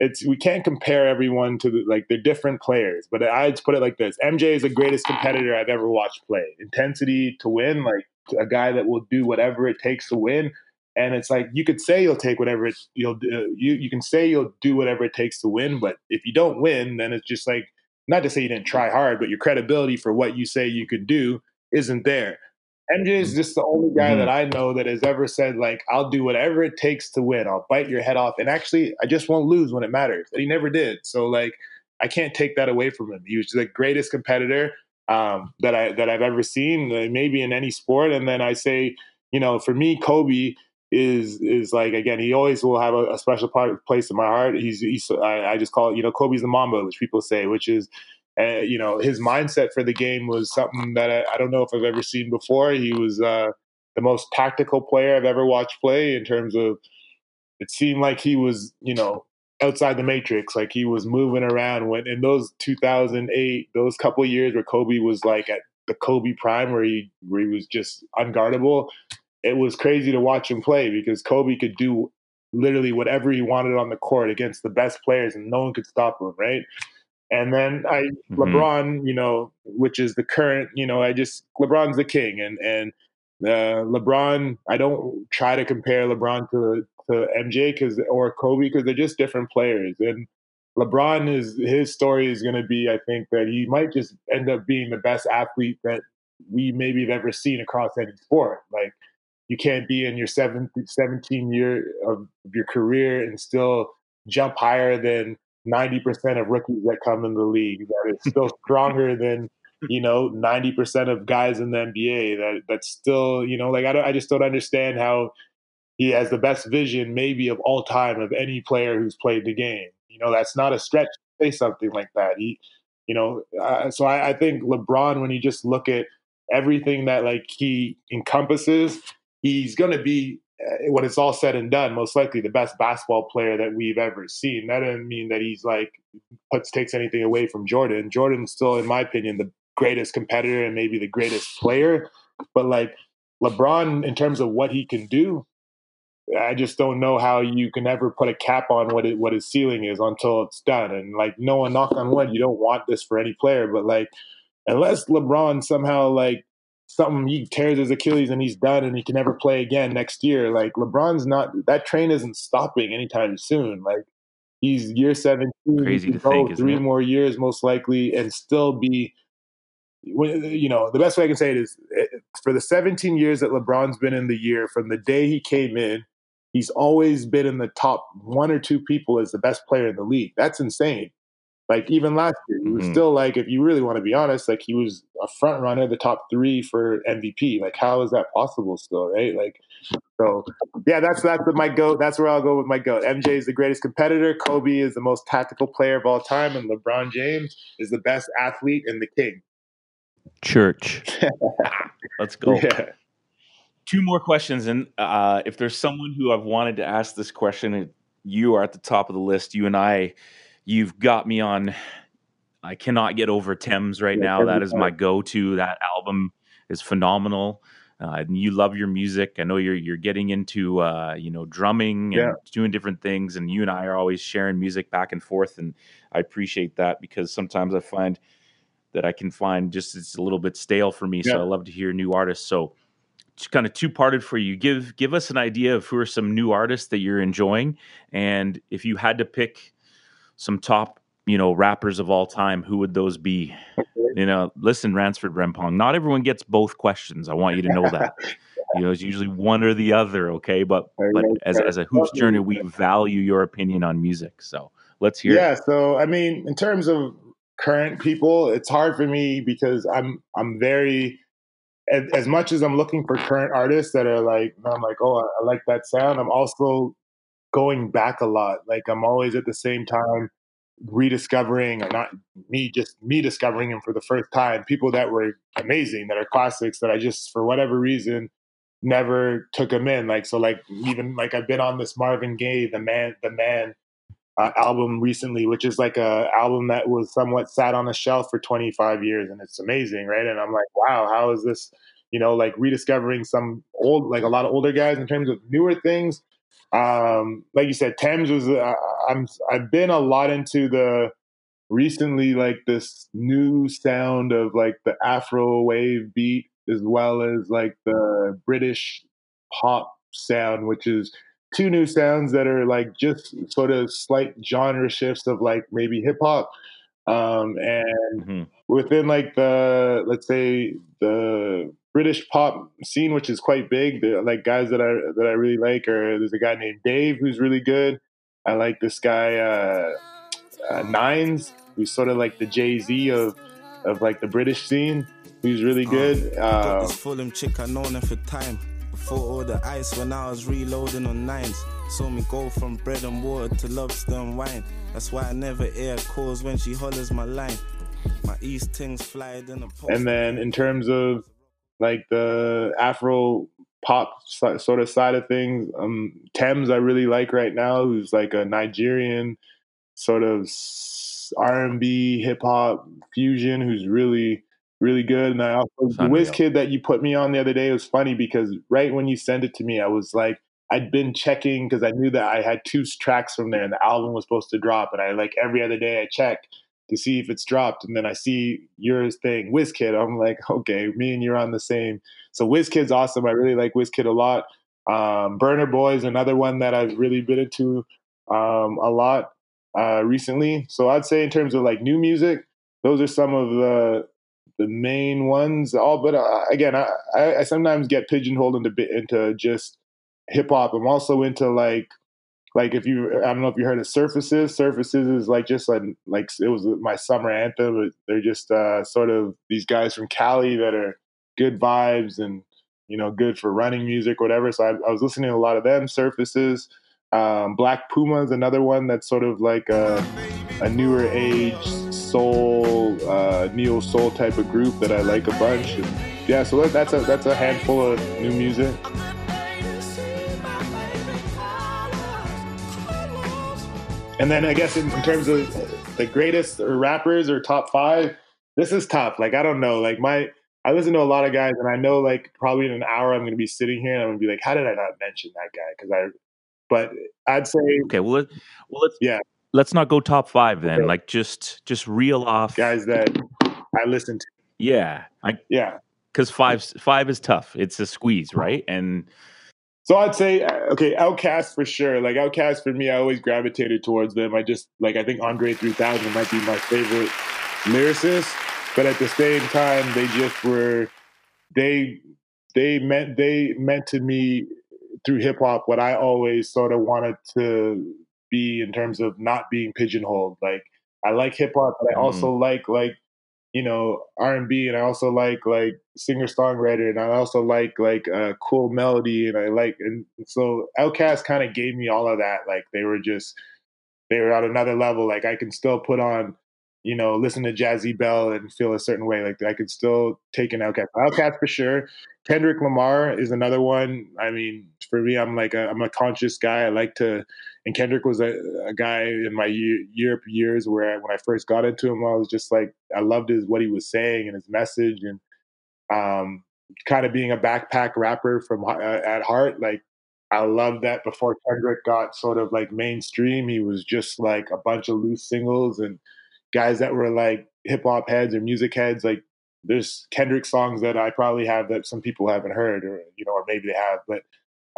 it's we can't compare everyone to the, like they're different players. But I just put it like this: MJ is the greatest competitor I've ever watched play. Intensity to win, like a guy that will do whatever it takes to win. And it's like you could say you'll take whatever it, you'll do. You you can say you'll do whatever it takes to win, but if you don't win, then it's just like not to say you didn't try hard, but your credibility for what you say you could do isn't there. MJ is just the only guy mm-hmm. that I know that has ever said like, "I'll do whatever it takes to win. I'll bite your head off, and actually, I just won't lose when it matters." And he never did. So like, I can't take that away from him. He was the greatest competitor um, that I that I've ever seen, uh, maybe in any sport. And then I say, you know, for me, Kobe is is like again, he always will have a, a special part place in my heart. He's, he's I, I just call it, you know, Kobe's the Mamba, which people say, which is uh, you know, his mindset for the game was something that I, I, don't know if I've ever seen before. He was uh, the most tactical player I've ever watched play in terms of. It seemed like he was, you know, outside the matrix. Like he was moving around. When in those 2008, those couple years where Kobe was like at the Kobe prime, where he where he was just unguardable. It was crazy to watch him play because Kobe could do literally whatever he wanted on the court against the best players, and no one could stop him. Right. And then I mm-hmm. LeBron, you know, which is the current, you know, I just LeBron's the king, and and uh, LeBron. I don't try to compare LeBron to to MJ because or Kobe because they're just different players. And LeBron is his story is going to be, I think, that he might just end up being the best athlete that we maybe have ever seen across any sport. Like you can't be in your 17, 17 year of your career and still jump higher than 90% of rookies that come in the league that is still stronger than you know 90% of guys in the NBA that that's still you know like I don't I just don't understand how he has the best vision maybe of all time of any player who's played the game. You know that's not a stretch to say something like that. He you know uh, so I, I think LeBron when you just look at everything that like he encompasses he's going to be uh, when it's all said and done, most likely the best basketball player that we've ever seen. That doesn't mean that he's like puts takes anything away from Jordan. Jordan's still, in my opinion, the greatest competitor and maybe the greatest player. But like LeBron, in terms of what he can do, I just don't know how you can ever put a cap on what it, what his ceiling is until it's done. And like no one knock on wood, you don't want this for any player, but like unless LeBron somehow like something he tears his Achilles and he's done and he can never play again next year. Like LeBron's not that train isn't stopping anytime soon. Like he's year seventeen, crazy to think, three more years most likely and still be. You know, the best way I can say it is eh, for the 17 years that LeBron's been in the year, from the day he came in, he's always been in the top one or two people as the best player in the league. That's insane. Like even last year, he was mm-hmm. still like, if you really want to be honest, like he was a front runner, the top three for MVP. Like, how is that possible still, right? Like, so yeah, that's that's my goat. That's where I'll go with my goat. MJ is the greatest competitor. Kobe is the most tactical player of all time, and LeBron James is the best athlete and the king. Church. Let's go. Yeah. Two more questions, and uh, if there's someone who I've wanted to ask this question, you are at the top of the list. You and I You've got me on. I cannot get over Tems right now. That is my go-to. That album is phenomenal. Uh, and you love your music. I know you're you're getting into uh, you know drumming and yeah. doing different things, and you and I are always sharing music back and forth, and I appreciate that because sometimes I find that I can find just it's a little bit stale for me. Yeah. So I love to hear new artists. So it's kind of two parted for you. Give give us an idea of who are some new artists that you're enjoying, and if you had to pick some top you know rappers of all time who would those be? You know listen Ransford Brempong not everyone gets both questions. I want you to know that. You know it's usually one or the other okay? But but as, as a hoops journey we value your opinion on music. So let's hear yeah it. so i mean in terms of current people it's hard for me because i'm i'm very as much as i'm looking for current artists that are like i'm like oh i like that sound i'm also going back a lot. Like I'm always at the same time rediscovering or not me just me discovering him for the first time people that were amazing that are classics that i just for whatever reason never took them in like so like even like i've been on this marvin gaye the man the man uh, album recently which is like a album that was somewhat sat on a shelf for 25 years and it's amazing right and i'm like wow how is this you know like rediscovering some old like a lot of older guys in terms of newer things um, like you said, Tems was. Uh, I'm. I've been a lot into the recently, like this new sound of like the Afro wave beat, as well as like the British pop sound, which is two new sounds that are like just sort of slight genre shifts of like maybe hip hop. Um, and mm-hmm. within like the let's say the British pop scene, which is quite big, the like guys that I that I really like are there's a guy named Dave who's really good. I like this guy uh, uh, Nines, who's sort of like the Jay Z of of like the British scene. Who's really uh, good. Uh, got this Fulham chick I known her for time. Before all the ice when I was reloading on nines. Saw me go from bread and water to lobster and wine. That's why I never air calls when she hollers my line. My East things fly in a post. And then in terms of like the Afro pop sort of side of things, um, Tems I really like right now, who's like a Nigerian sort of R and B hip hop fusion, who's really really good. And I also the Wizkid that you put me on the other day was funny because right when you sent it to me, I was like, I'd been checking because I knew that I had two tracks from there and the album was supposed to drop. And I like every other day I check to see if it's dropped. And then I see your thing, Wizkid. I'm like, okay, me and you're on the same. So Wizkid's awesome. I really like Wizkid a lot. Um, Burna Boy is another one that I've really been into um, a lot uh, recently. So I'd say in terms of like new music, those are some of the the main ones. All but uh, again, I, I, sometimes get pigeonholed into into just hip hop. I'm also into like like if you I don't know if you heard of Surfaces. Surfaces is like just like like it was my summer anthem. They're just uh, sort of these guys from Cali that are good vibes and you know good for running music, whatever. So I, I was listening to a lot of them. Surfaces. Um, Black Puma is another one that's sort of like a, a newer age soul, uh, neo soul type of group that I like a bunch. And yeah, so that's a that's a handful of new music. And then I guess in, in terms of the greatest rappers or top five, this is tough. Like I don't know. Like my I listen to a lot of guys, and I know like probably in an hour I'm going to be sitting here and I'm going to be like, how did I not mention that guy? Because I, but I'd say okay. Well, let, well let's yeah let's not go top five then. Okay. Like just just reel off guys that I listen to. Yeah, I yeah, because five five is tough. It's a squeeze, right? And so I'd say uh, okay, OutKast for sure. Like OutKast for me, I always gravitated towards them. I just like I think Andre 3000 might be my favorite lyricist, but at the same time, they just were they they meant they meant to me through hip hop what I always sort of wanted to be in terms of not being pigeonholed. Like I like hip hop, but I mm-hmm. also like like you know R and B, and I also like like singer songwriter, and I also like like a cool melody, and I like and so OutKast kind of gave me all of that. Like they were just they were at another level. Like I can still put on you know, listen to Jazzy Belle and feel a certain way. Like I could still take an OutKast. OutKast for sure. Kendrick Lamar is another one. I mean, for me, I'm like a, I'm a conscious guy. I like to, and Kendrick was a, a guy in my Europe years where when I first got into him, I was just like I loved his what he was saying and his message, and um, kind of being a backpack rapper from uh, at heart. Like I loved that before Kendrick got sort of like mainstream, he was just like a bunch of loose singles and guys that were like hip hop heads or music heads. Like there's Kendrick songs that I probably have that some people haven't heard, or you know, or maybe they have. But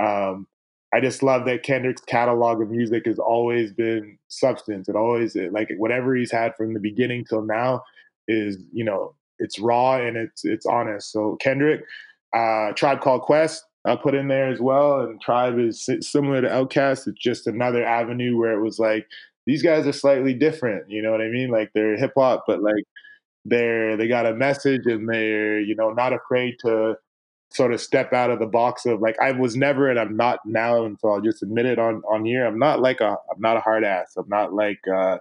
um, I just love that Kendrick's catalog of music has always been substance. It always like whatever he's had from the beginning till now is you know it's raw and it's it's honest. So Kendrick, uh, Tribe Called Quest, I'll put in there as well. And Tribe is similar to OutKast. It's just another avenue where it was like these guys are slightly different. You know what I mean? Like they're hip hop, but like they're they got a message and they're you know not afraid to sort of step out of the box of like I was never and I'm not now, and so I'll just admit it on on here. I'm not like a I'm not a hard ass. I'm not like uh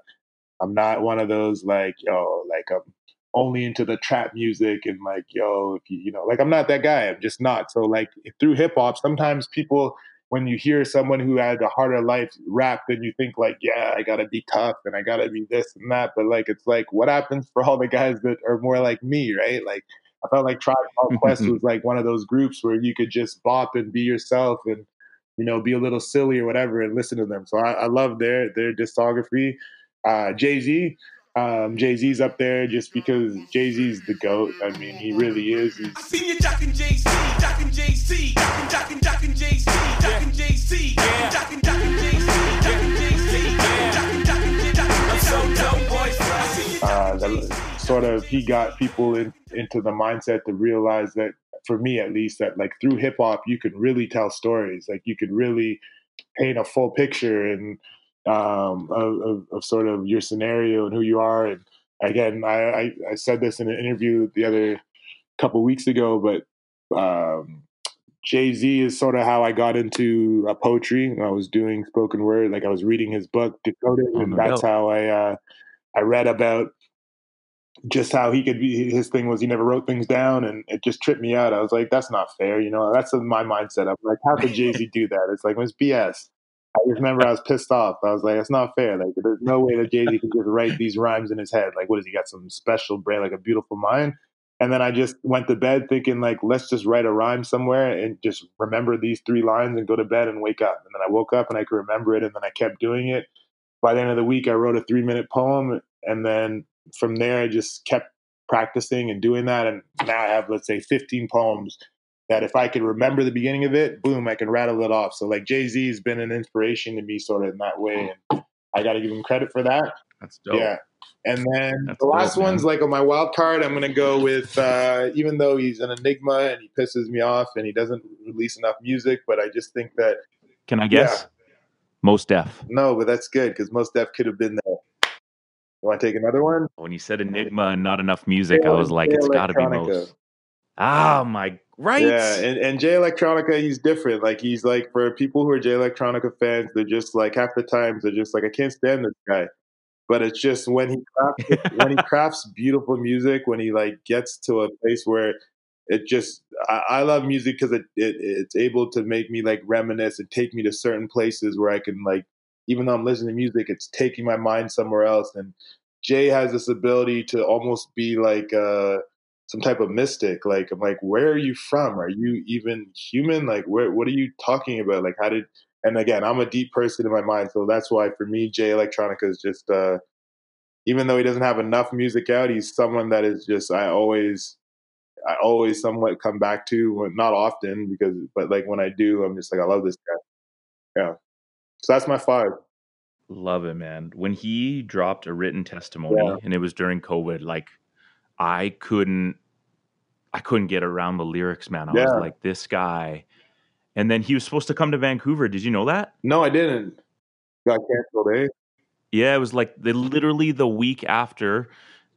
I'm not one of those like yo like I'm only into the trap music and like yo if you you know like I'm not that guy. I'm just not. So like through hip hop, sometimes people when you hear someone who had a harder life rap, then you think like, yeah, I gotta be tough and I gotta be this and that. But like, it's like, what happens for all the guys that are more like me, right? Like, I felt like Tribe Called Quest was like one of those groups where you could just bop and be yourself and you know be a little silly or whatever and listen to them. So I, I love their their discography. Uh, Jay Z, Um, Jay Z's up there just because Jay Z's the goat. I mean, he really is. He's, I see you jocking Jay-Z, jocking Jay-Z, jocking, jocking, jocking sort of he got people in, into the mindset to realize that for me at least that like through hip hop you could really tell stories. Like you could really paint a full picture and um, of, of, sort of your scenario and who you are. And again I, I, I said this in an interview the other couple weeks ago but um, Jay-Z is sort of how I got into uh, poetry. I was doing spoken word like I was reading his book Decoded Oh, and that's how I uh, I read about just how he could be his thing was he never wrote things down and it just tripped me out. I was like, that's not fair, you know. That's my mindset. I'm like, how could Jay Z do that? It's like it's BS. I just remember I was pissed off. I was like, it's not fair. Like there's no way that Jay Z can just write these rhymes in his head. Like what has he got some special brain, like a beautiful mind? And then I just went to bed thinking like, let's just write a rhyme somewhere and just remember these three lines and go to bed and wake up. And then I woke up and I could remember it and then I kept doing it. By the end of the week I wrote a three minute poem and then from there I just kept practicing and doing that and now I have let's say 15 poems that if I could remember the beginning of it, boom, I can rattle it off. So like Jay-Z has been an inspiration to me sort of in that way and I got to give him credit for that. That's dope. Yeah. And then That's the last dope, one's like on my wild card, I'm gonna go with uh, even though he's an enigma and he pisses me off and he doesn't release enough music, but I just think that Can I guess? Mos Def. no, but that's good because Mos Def could have been there. You want to take another one? When you said Enigma and not enough music, I was like, Jay it's got to be most. Ah, my right. Yeah, and, and Jay Electronica, he's different. Like he's like for people who are Jay Electronica fans, they're just like half the times they're just like I can't stand this guy. But it's just when he crafts when he crafts beautiful music, when he like gets to a place where it just I, I love music because it, it it's able to make me like reminisce and take me to certain places where I can like even though I'm listening to music, it's taking my mind somewhere else. And Jay has this ability to almost be like uh some type of mystic. Like I'm like, where are you from? Are you even human? Like where what are you talking about? Like how did and again, I'm a deep person in my mind, so that's why for me, Jay Electronica is just uh even though he doesn't have enough music out, he's someone that is just I always I always somewhat come back to not often because but like when I do, I'm just like I love this guy. Yeah. So that's my five. Love it, man. When he dropped a written testimony Yeah. and it was during COVID, like I couldn't I couldn't get around the lyrics, man. I Yeah. was like, this guy. And then he was supposed to come to Vancouver. Did you know that? No, I didn't. Got canceled, eh? Yeah, it was like the literally the week after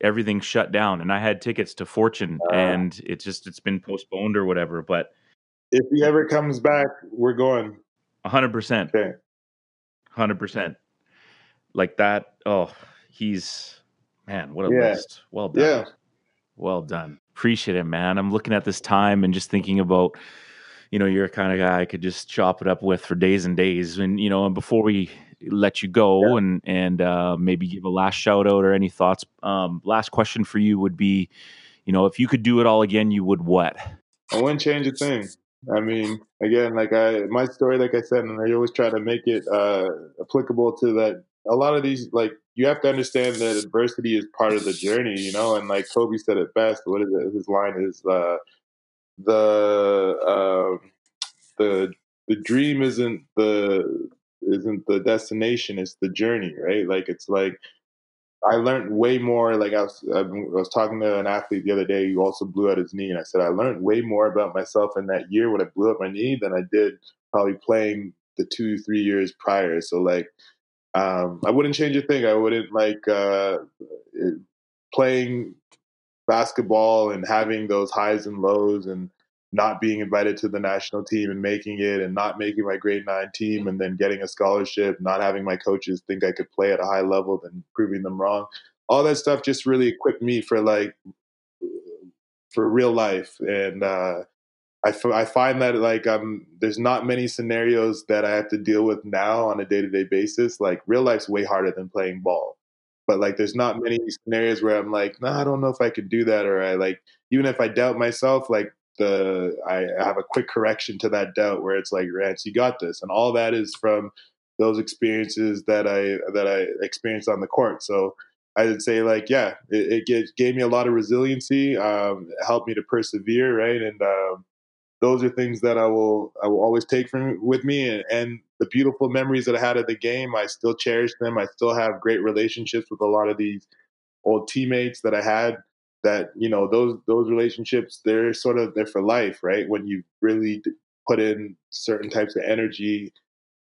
everything shut down and I had tickets to Fortune Ah. and it just it's been postponed or whatever, but If he ever comes back, we're going. 100%. Okay. 100%. Like that. Oh, he's man, what a Yeah. list. Well done. Yeah. Well done. Appreciate it, man. I'm looking at this time and just thinking about, you know, you're a kind of guy I could just chop it up with for days and days. And, you know, and before we let you go and and uh, maybe give a last shout out or any thoughts, um, last question for you would be, you know, if you could do it all again, you would what? I wouldn't change a thing. I mean, again, like I, my story, like I said, and I always try to make it uh, applicable to that. A lot of these, like, you have to understand that adversity is part of the journey, you know. And like Kobe said it best. What is it? His line is uh, the uh, the the dream isn't the isn't the destination; it's the journey, right? Like it's like I learned way more. Like I was, I was talking to an athlete the other day who also blew out his knee, and I said I learned way more about myself in that year when I blew up my knee than I did probably playing the two, three years prior. So like, um, I wouldn't change a thing. I wouldn't like uh, playing basketball and having those highs and lows and not being invited to the national team and making it and not making my grade nine team and then getting a scholarship, not having my coaches think I could play at a high level, then proving them wrong. All that stuff just really equipped me for like for real life. And uh, I, f- I find that like um, there's not many scenarios that I have to deal with now on a day to day basis. Like real life's way harder than playing ball. But like, there's not many scenarios where I'm like, nah, I don't know if I could do that, or I like, even if I doubt myself, like the I have a quick correction to that doubt where it's like, Rance, you got this, and all that is from those experiences that I that I experienced on the court. So I would say like, yeah, it, it gave, gave me a lot of resiliency, um, helped me to persevere, right? And um, those are things that I will I will always take from with me, and, and the beautiful memories that I had of the game, I still cherish them. I still have great relationships with a lot of these old teammates that I had. That you know those those relationships they're sort of they're for life, right? When you really put in certain types of energy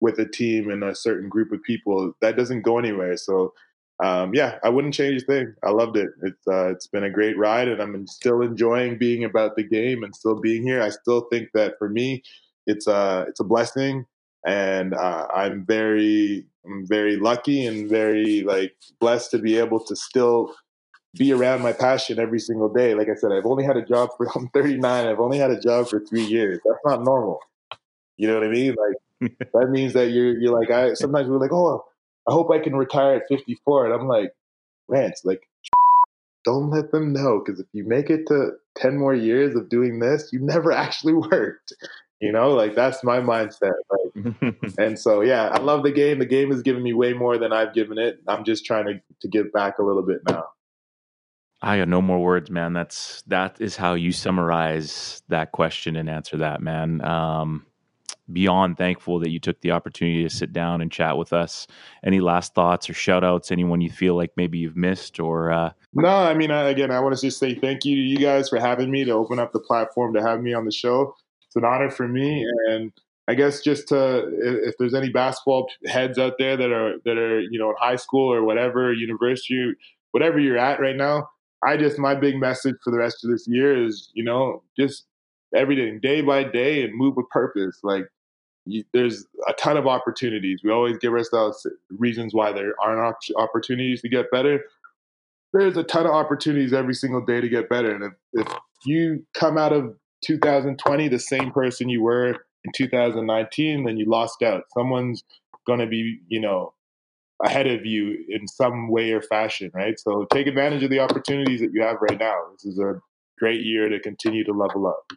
with a team and a certain group of people, that doesn't go anywhere. So um, yeah, I wouldn't change a thing. I loved it. It's uh, it's been a great ride, and I'm still enjoying being about the game and still being here. I still think that for me, it's a it's a blessing, and uh, I'm very I'm very lucky and very like blessed to be able to still be around my passion every single day. Like I said, I've only had a job for I'm 39. I've only had a job for three years. That's not normal. You know what I mean? Like that means that you're you're like I sometimes we're like oh I hope I can retire at 54. And I'm like, Rance, like, don't let them know because if you make it to 10 more years of doing this, you never actually worked. You know, like that's my mindset. Like, and so, yeah, I love the game. The game has given me way more than I've given it. I'm just trying to, to give back a little bit now. I got no more words, man. That's that is how you summarize that question and answer that, man. Um, beyond thankful that you took the opportunity to sit down and chat with us. Any last thoughts or shout outs? Anyone you feel like maybe you've missed or? Uh... No, I mean, again, I want to just say thank you to you guys for having me to open up the platform to have me on the show. It's an honor for me. And I guess just to, if there's any basketball heads out there that are, that are, you know, in high school or whatever, university, whatever you're at right now, I just, my big message for the rest of this year is, you know, just everything day by day and move with purpose. Like you, there's a ton of opportunities. We always give ourselves reasons why there aren't opportunities to get better. There's a ton of opportunities every single day to get better. And if, if you come out of 2020 the same person you were in 2019, then you lost out. Someone's going to be, you know, ahead of you in some way or fashion, right? So take advantage of the opportunities that you have right now. This is a great year to continue to level up.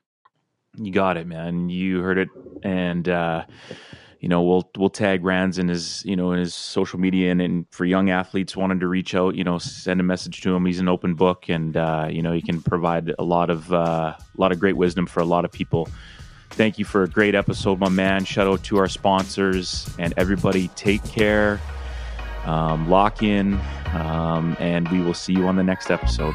You got it, man. You heard it, and uh, you know we'll we'll tag Rance in his you know in his social media, and, and for young athletes wanting to reach out, you know, send a message to him. He's an open book, and uh, you know he can provide a lot of uh, a lot of great wisdom for a lot of people. Thank you for a great episode, my man. Shout out to our sponsors and everybody. Take care, um, lock in, um, and we will see you on the next episode.